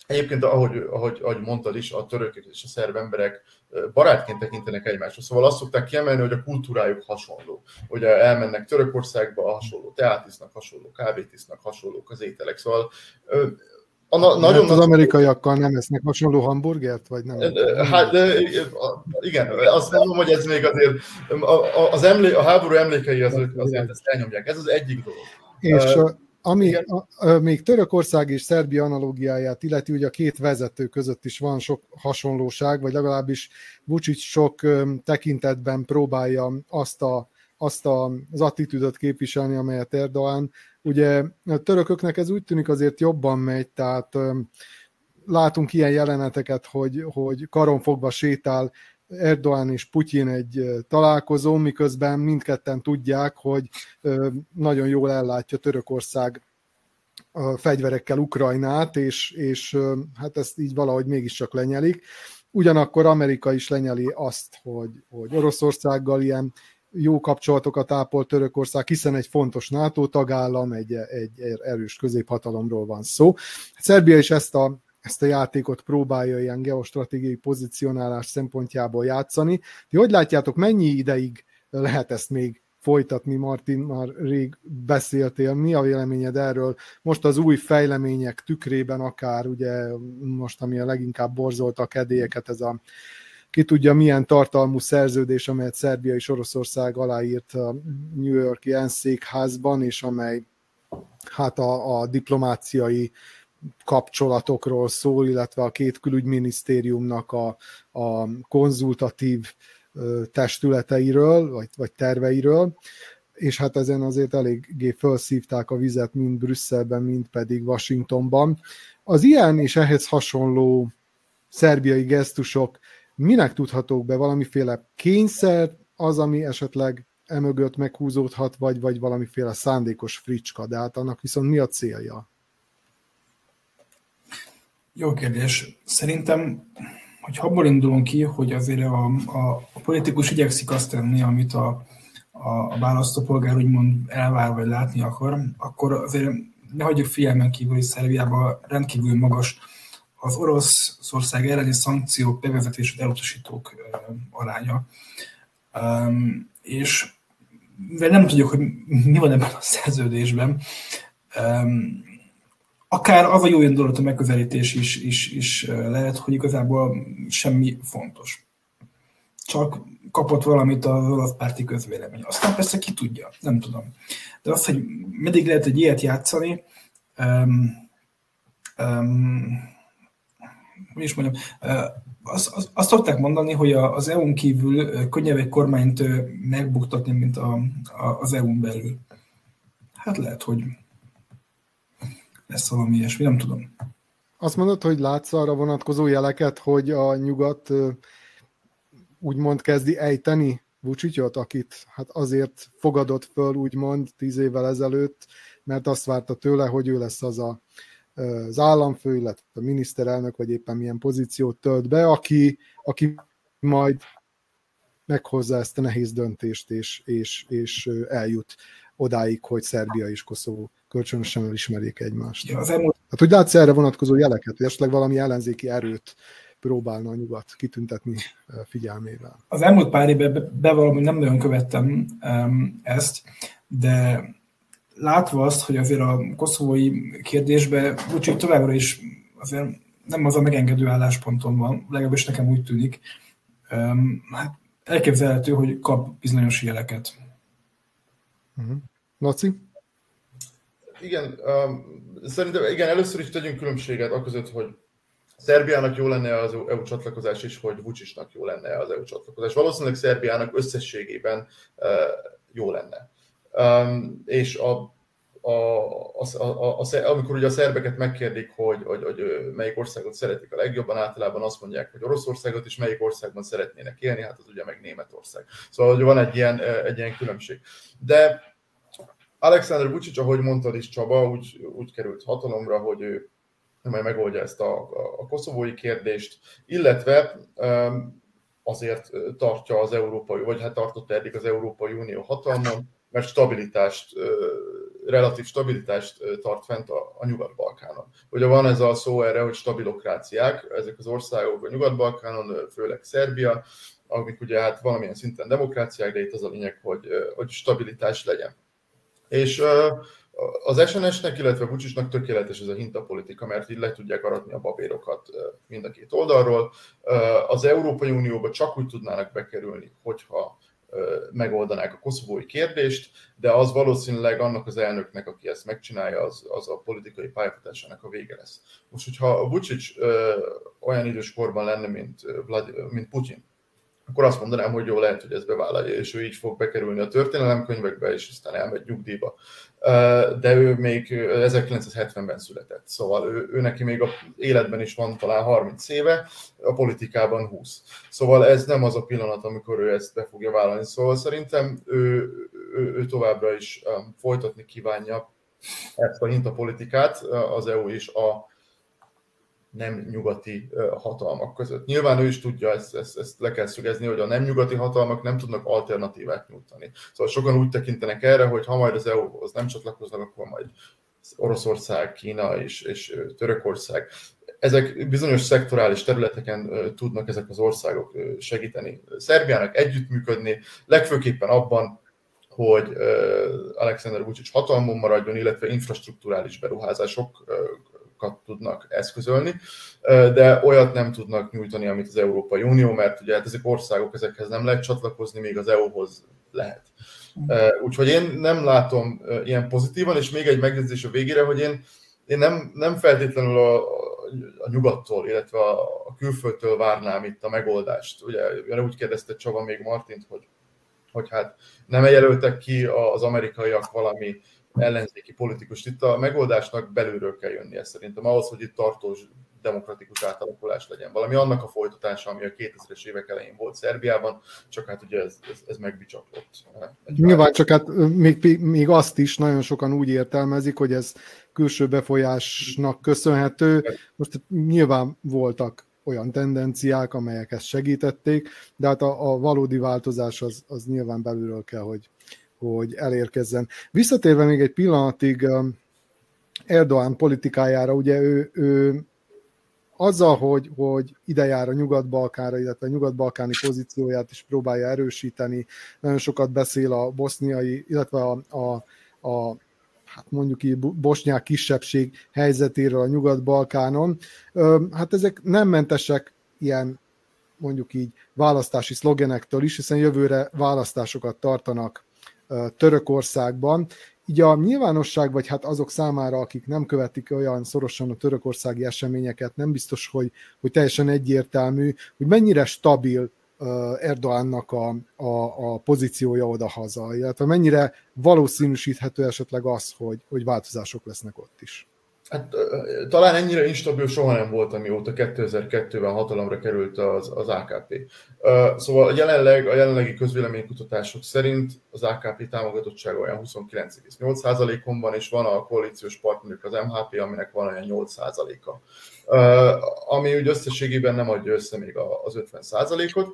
Egyébként, ahogy, ahogy, ahogy mondtad is, a törökök és a szerb emberek barátként tekintenek egymásra. Szóval azt szokták kiemelni, hogy a kultúrájuk hasonló. Hogy elmennek Törökországba, hasonló teát isznak, hasonló kávét isznak, hasonlók az ételek. Szóval a na, nagyon hát az amerikaiakkal nem esznek hasonló hamburgert, vagy nem? Hát igen, azt mondom, hogy ez még azért, az emlé, a háború emlékei azok azért ezt elnyomják. Ez az egyik dolog. És uh, ami a, a, még Törökország és Szerbia analógiáját illeti, ugye a két vezető között is van sok hasonlóság, vagy legalábbis Vucic sok tekintetben próbálja azt a azt az attitűdöt képviselni, amelyet Erdoğan. Ugye a törököknek ez úgy tűnik azért jobban megy, tehát látunk ilyen jeleneteket, hogy, hogy karon fogva sétál Erdoğan és Putyin egy találkozó, miközben mindketten tudják, hogy nagyon jól ellátja Törökország a fegyverekkel Ukrajnát, és, és hát ezt így valahogy mégiscsak lenyelik. Ugyanakkor Amerika is lenyeli azt, hogy, hogy Oroszországgal ilyen jó kapcsolatokat ápol Törökország, hiszen egy fontos NATO tagállam, egy, egy erős középhatalomról van szó. Szerbia is ezt a ezt a játékot próbálja ilyen geostratégiai pozicionálás szempontjából játszani. Ti hogy látjátok, mennyi ideig lehet ezt még folytatni, Martin, már rég beszéltél, mi a véleményed erről? Most az új fejlemények tükrében akár, ugye most ami a leginkább borzolta a kedélyeket, ez a ki tudja milyen tartalmú szerződés, amelyet Szerbia és Oroszország aláírt a New Yorki ENSZ székházban, és amely hát a, a diplomáciai kapcsolatokról szól, illetve a két külügyminisztériumnak a, a konzultatív testületeiről, vagy, vagy terveiről, és hát ezen azért eléggé felszívták a vizet mind Brüsszelben, mind pedig Washingtonban. Az ilyen és ehhez hasonló szerbiai gesztusok minek tudhatók be valamiféle kényszer, az, ami esetleg emögött meghúzódhat, vagy, vagy valamiféle szándékos fricska, de hát annak viszont mi a célja? Jó kérdés. Szerintem, hogy abból indulunk ki, hogy azért a, a, a politikus igyekszik azt tenni, amit a, a, a választópolgár úgymond elvár vagy látni akar, akkor azért ne hagyjuk figyelmen kívül, hogy Szerbiában rendkívül magas az Oroszország elleni szankciók bevezetését elutasítók aránya. És mivel nem tudjuk, hogy mi van ebben a szerződésben, akár az a jó indulatú megközelítés is, is, is lehet, hogy igazából semmi fontos. Csak kapott valamit az olasz párti közvélemény. Aztán persze ki tudja, nem tudom. De az, hogy meddig lehet egy ilyet játszani, um, um, hogy is mondjam, azt, azt, azt szokták mondani, hogy az EU-n kívül könnyebb egy kormányt megbuktatni, mint a, a, az EU-n belül. Hát lehet, hogy lesz valami ilyesmi, nem tudom. Azt mondod, hogy látsz arra vonatkozó jeleket, hogy a nyugat úgymond kezdi ejteni Vucicot, akit hát azért fogadott föl úgymond tíz évvel ezelőtt, mert azt várta tőle, hogy ő lesz az a, az államfő, illetve a miniszterelnök, vagy éppen milyen pozíciót tölt be, aki, aki majd meghozza ezt a nehéz döntést, és, és, és eljut odáig, hogy Szerbia és Koszovó kölcsönösen elismerjék egymást. Ja, az elmúlt... Hát hogy látsz erre vonatkozó jeleket, hogy esetleg valami ellenzéki erőt próbálna a nyugat kitüntetni figyelmével? Az elmúlt pár évben bevallom, hogy nem nagyon követtem um, ezt, de látva azt, hogy azért a koszovói kérdésben úgyhogy továbbra is azért nem az a megengedő állásponton van, legalábbis nekem úgy tűnik, hát elképzelhető, hogy kap bizonyos jeleket. Uh-huh. Laci? Igen, um, szerintem igen, először is tegyünk különbséget a között, hogy Szerbiának jó lenne az EU csatlakozás, és hogy Vucicnak jó lenne az EU csatlakozás. Valószínűleg Szerbiának összességében uh, jó lenne. És a, a, a, a, a, amikor ugye a szerbeket megkérdik, hogy, hogy, hogy melyik országot szeretik a legjobban, általában azt mondják, hogy Oroszországot, és melyik országban szeretnének élni, hát az ugye meg Németország. Szóval hogy van egy ilyen, egy ilyen különbség. De Alexander Vucic, ahogy mondtad is Csaba, úgy, úgy került hatalomra, hogy ő majd megoldja ezt a, a, koszovói kérdést, illetve azért tartja az Európai, vagy hát tartotta eddig az Európai Unió hatalmon, mert stabilitást, relatív stabilitást tart fent a, Nyugat-Balkánon. Ugye van ez a szó erre, hogy stabilokráciák, ezek az országok a Nyugat-Balkánon, főleg Szerbia, amik ugye hát valamilyen szinten demokráciák, de itt az a lényeg, hogy, hogy stabilitás legyen. És az SNS-nek, illetve Vucsisnak tökéletes ez a hintapolitika, mert így le tudják aratni a babérokat mind a két oldalról. Az Európai Unióba csak úgy tudnának bekerülni, hogyha megoldanák a koszovói kérdést, de az valószínűleg annak az elnöknek, aki ezt megcsinálja, az, az a politikai pályafutásának a vége lesz. Most, hogyha Vucic olyan idős korban lenne, mint, mint Putin, akkor azt mondanám, hogy jó lehet, hogy ez bevállalja, és ő így fog bekerülni a történelemkönyvekbe, és aztán elmegy nyugdíjba. De ő még 1970-ben született, szóval ő, ő neki még a életben is van talán 30 éve, a politikában 20. Szóval ez nem az a pillanat, amikor ő ezt be fogja vállalni. Szóval szerintem ő, ő, ő továbbra is folytatni kívánja ezt a hintapolitikát az EU és a nem nyugati hatalmak között. Nyilván ő is tudja, ezt, ezt, ezt le kell szögezni, hogy a nem nyugati hatalmak nem tudnak alternatívát nyújtani. Szóval sokan úgy tekintenek erre, hogy ha majd az EU-hoz nem csatlakoznak, akkor majd Oroszország, Kína és, és Törökország. Ezek bizonyos szektorális területeken tudnak ezek az országok segíteni Szerbiának együttműködni, legfőképpen abban, hogy Alexander Vucic hatalmon maradjon, illetve infrastruktúrális beruházások tudnak eszközölni, de olyat nem tudnak nyújtani, amit az Európai Unió, mert ugye hát ezek országok, ezekhez nem lehet csatlakozni, még az EU-hoz lehet. Úgyhogy én nem látom ilyen pozitívan, és még egy megjegyzés a végére, hogy én, én nem, nem feltétlenül a, a nyugattól, illetve a, a külföldtől várnám itt a megoldást. Ugye úgy kérdezte Csaba még Martint, hogy, hogy hát nem jelöltek ki az amerikaiak valami ellenzéki politikust. Itt a megoldásnak belülről kell jönnie szerintem. Ahhoz, hogy itt tartós demokratikus átalakulás legyen. Valami annak a folytatása, ami a 2000-es évek elején volt Szerbiában, csak hát ugye ez, ez, ez megbicsaklott. Nyilván csak hát még, még azt is nagyon sokan úgy értelmezik, hogy ez külső befolyásnak köszönhető. Most nyilván voltak olyan tendenciák, amelyek ezt segítették, de hát a, a valódi változás az, az nyilván belülről kell, hogy, hogy elérkezzen. Visszatérve még egy pillanatig um, Erdoğan politikájára, ugye ő, ő azzal, hogy, hogy ide jár a Nyugat-Balkánra, illetve a nyugat-balkáni pozícióját is próbálja erősíteni, nagyon sokat beszél a boszniai, illetve a, a, a hát mondjuk így bosnyák kisebbség helyzetéről a Nyugat-Balkánon. Hát ezek nem mentesek ilyen mondjuk így választási szlogenektől is, hiszen jövőre választásokat tartanak Törökországban. Így a nyilvánosság, vagy hát azok számára, akik nem követik olyan szorosan a törökországi eseményeket, nem biztos, hogy, hogy teljesen egyértelmű, hogy mennyire stabil Erdoánnak a, a, a pozíciója oda-haza, illetve mennyire valószínűsíthető esetleg az, hogy, hogy változások lesznek ott is. Hát talán ennyire instabil soha nem volt, amióta 2002-ben hatalomra került az, az AKP. Szóval jelenleg, a jelenlegi közvéleménykutatások szerint az AKP támogatottsága olyan 29,8%-on van, és van a koalíciós partnerük az MHP, aminek van olyan 8%-a. Ami úgy összességében nem adja össze még az 50%-ot.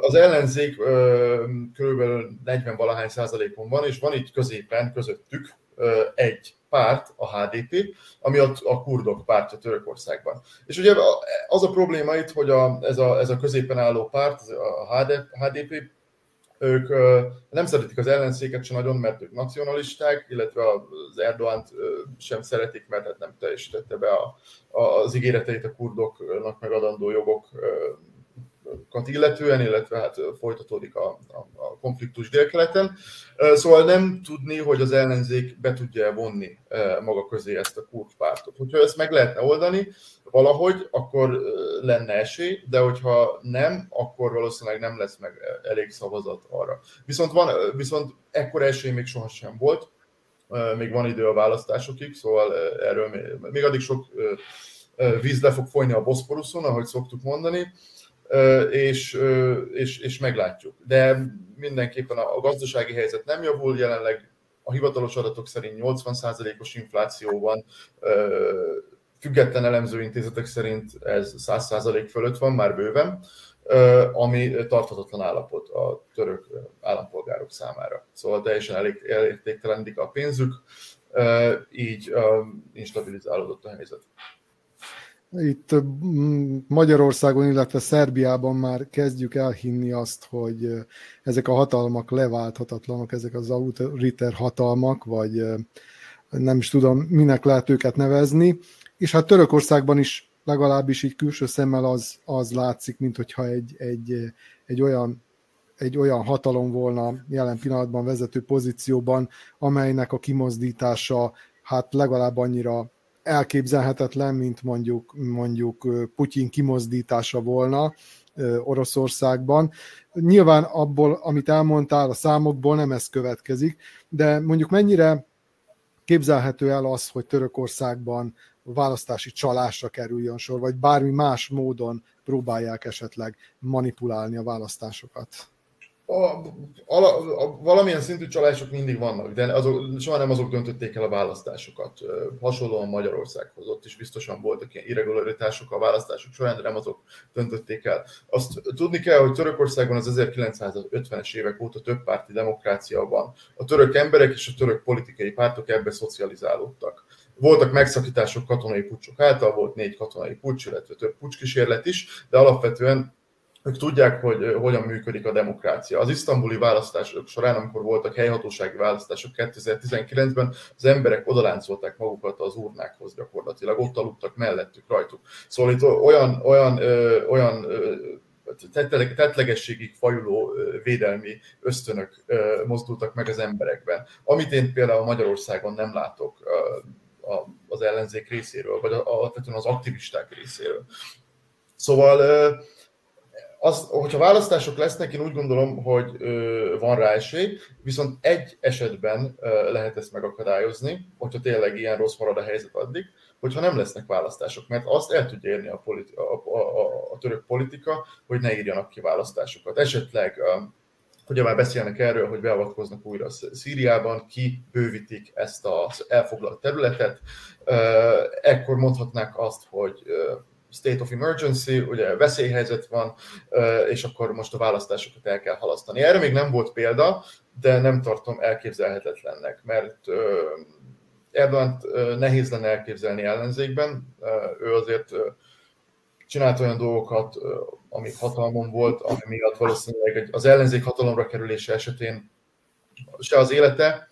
Az ellenzék körülbelül 40 valahány százalékon van, és van itt középen, közöttük egy párt, a HDP, ami a, a kurdok pártja Törökországban. És ugye az a probléma itt, hogy a, ez, a, ez a középen álló párt, a HDP, ők nem szeretik az ellenszéket sem nagyon, mert ők nacionalisták, illetve az Erdoánt sem szeretik, mert hát nem teljesítette be a, az ígéreteit a kurdoknak megadandó jogok illetően, illetve hát folytatódik a, a, a konfliktus délkeleten. Szóval nem tudni, hogy az ellenzék be tudja vonni maga közé ezt a kurd pártot. Hogyha ezt meg lehetne oldani valahogy, akkor lenne esély, de hogyha nem, akkor valószínűleg nem lesz meg elég szavazat arra. Viszont, van, viszont ekkor esély még sohasem volt, még van idő a választásokig, szóval erről még, még addig sok víz le fog folyni a Boszporuszon, ahogy szoktuk mondani, és, és, és meglátjuk. De mindenképpen a gazdasági helyzet nem javul, jelenleg a hivatalos adatok szerint 80%-os infláció van, független elemzőintézetek szerint ez 100% fölött van, már bőven, ami tarthatatlan állapot a török állampolgárok számára. Szóval teljesen elég, elértéktelenik a pénzük, így instabilizálódott a helyzet itt Magyarországon, illetve Szerbiában már kezdjük elhinni azt, hogy ezek a hatalmak leválthatatlanok, ezek az autoriter hatalmak, vagy nem is tudom, minek lehet őket nevezni. És hát Törökországban is legalábbis így külső szemmel az, az látszik, mint hogyha egy, egy, egy olyan egy olyan hatalom volna jelen pillanatban vezető pozícióban, amelynek a kimozdítása hát legalább annyira elképzelhetetlen, mint mondjuk, mondjuk Putyin kimozdítása volna Oroszországban. Nyilván abból, amit elmondtál, a számokból nem ez következik, de mondjuk mennyire képzelhető el az, hogy Törökországban választási csalásra kerüljön sor, vagy bármi más módon próbálják esetleg manipulálni a választásokat? A, a, a, valamilyen szintű csalások mindig vannak, de azok, soha nem azok döntötték el a választásokat. Hasonlóan Magyarországhoz, ott is biztosan voltak ilyen irregularitások a választások során, de nem azok döntötték el. Azt tudni kell, hogy Törökországon az 1950-es évek óta több párti demokrácia van. A török emberek és a török politikai pártok ebbe szocializálódtak. Voltak megszakítások katonai pucsok által, volt négy katonai pucs, illetve több pucskísérlet is, de alapvetően ők tudják, hogy hogyan működik a demokrácia. Az isztambuli választások során, amikor voltak helyhatósági választások 2019-ben, az emberek odaláncolták magukat az urnákhoz gyakorlatilag, ott aludtak mellettük, rajtuk. Szóval itt olyan, olyan, ö, olyan ö, fajuló védelmi ösztönök mozdultak meg az emberekben, amit én például Magyarországon nem látok az ellenzék részéről, vagy a, az aktivisták részéről. Szóval az, hogyha választások lesznek, én úgy gondolom, hogy ö, van rá esély, viszont egy esetben ö, lehet ezt megakadályozni, hogyha tényleg ilyen rossz marad a helyzet addig, hogyha nem lesznek választások, mert azt el tudja érni a, politi- a, a, a, a török politika, hogy ne írjanak ki választásokat. Esetleg ugye már beszélnek erről, hogy beavatkoznak újra Szíriában, ki bővítik ezt az elfoglalt területet, ekkor mondhatnák azt, hogy state of emergency, ugye veszélyhelyzet van, és akkor most a választásokat el kell halasztani. Erre még nem volt példa, de nem tartom elképzelhetetlennek, mert Erdogan nehéz lenne elképzelni ellenzékben, ő azért csinált olyan dolgokat, amik hatalmon volt, ami miatt valószínűleg az ellenzék hatalomra kerülése esetén se az élete,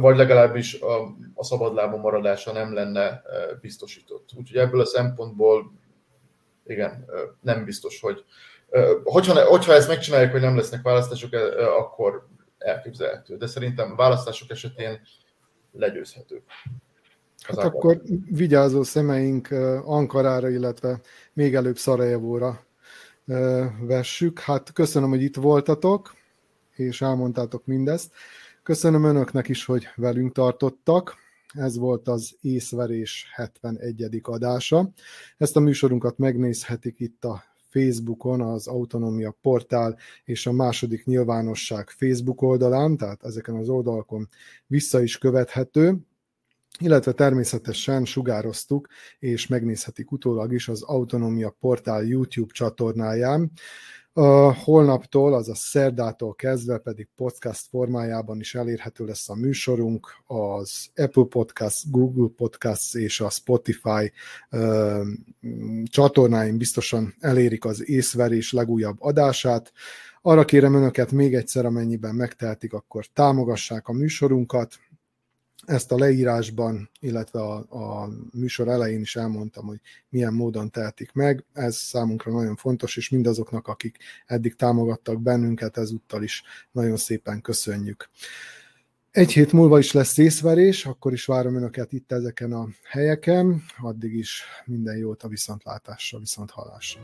vagy legalábbis a, a szabadlábon maradása nem lenne biztosított. Úgyhogy ebből a szempontból igen, nem biztos, hogy hogyha, hogyha ezt megcsinálják, hogy nem lesznek választások, akkor elképzelhető. De szerintem választások esetén legyőzhető. Hát akkor vigyázó szemeink Ankarára, illetve még előbb Szarajevóra vessük. Hát köszönöm, hogy itt voltatok, és elmondtátok mindezt. Köszönöm önöknek is, hogy velünk tartottak. Ez volt az észverés 71. adása. Ezt a műsorunkat megnézhetik itt a Facebookon, az Autonomia portál és a második nyilvánosság Facebook oldalán, tehát ezeken az oldalakon vissza is követhető, illetve természetesen sugároztuk, és megnézhetik utólag is az Autonomia portál YouTube csatornáján. Holnaptól, azaz szerdától kezdve pedig podcast formájában is elérhető lesz a műsorunk, az Apple Podcast, Google Podcast és a Spotify uh, csatornáin biztosan elérik az észverés legújabb adását. Arra kérem önöket még egyszer, amennyiben megtehetik, akkor támogassák a műsorunkat, ezt a leírásban, illetve a, a műsor elején is elmondtam, hogy milyen módon tehetik meg. Ez számunkra nagyon fontos, és mindazoknak, akik eddig támogattak bennünket, ezúttal is nagyon szépen köszönjük. Egy hét múlva is lesz észverés, akkor is várom Önöket itt ezeken a helyeken. Addig is minden jót a viszontlátásra, viszonthallásra.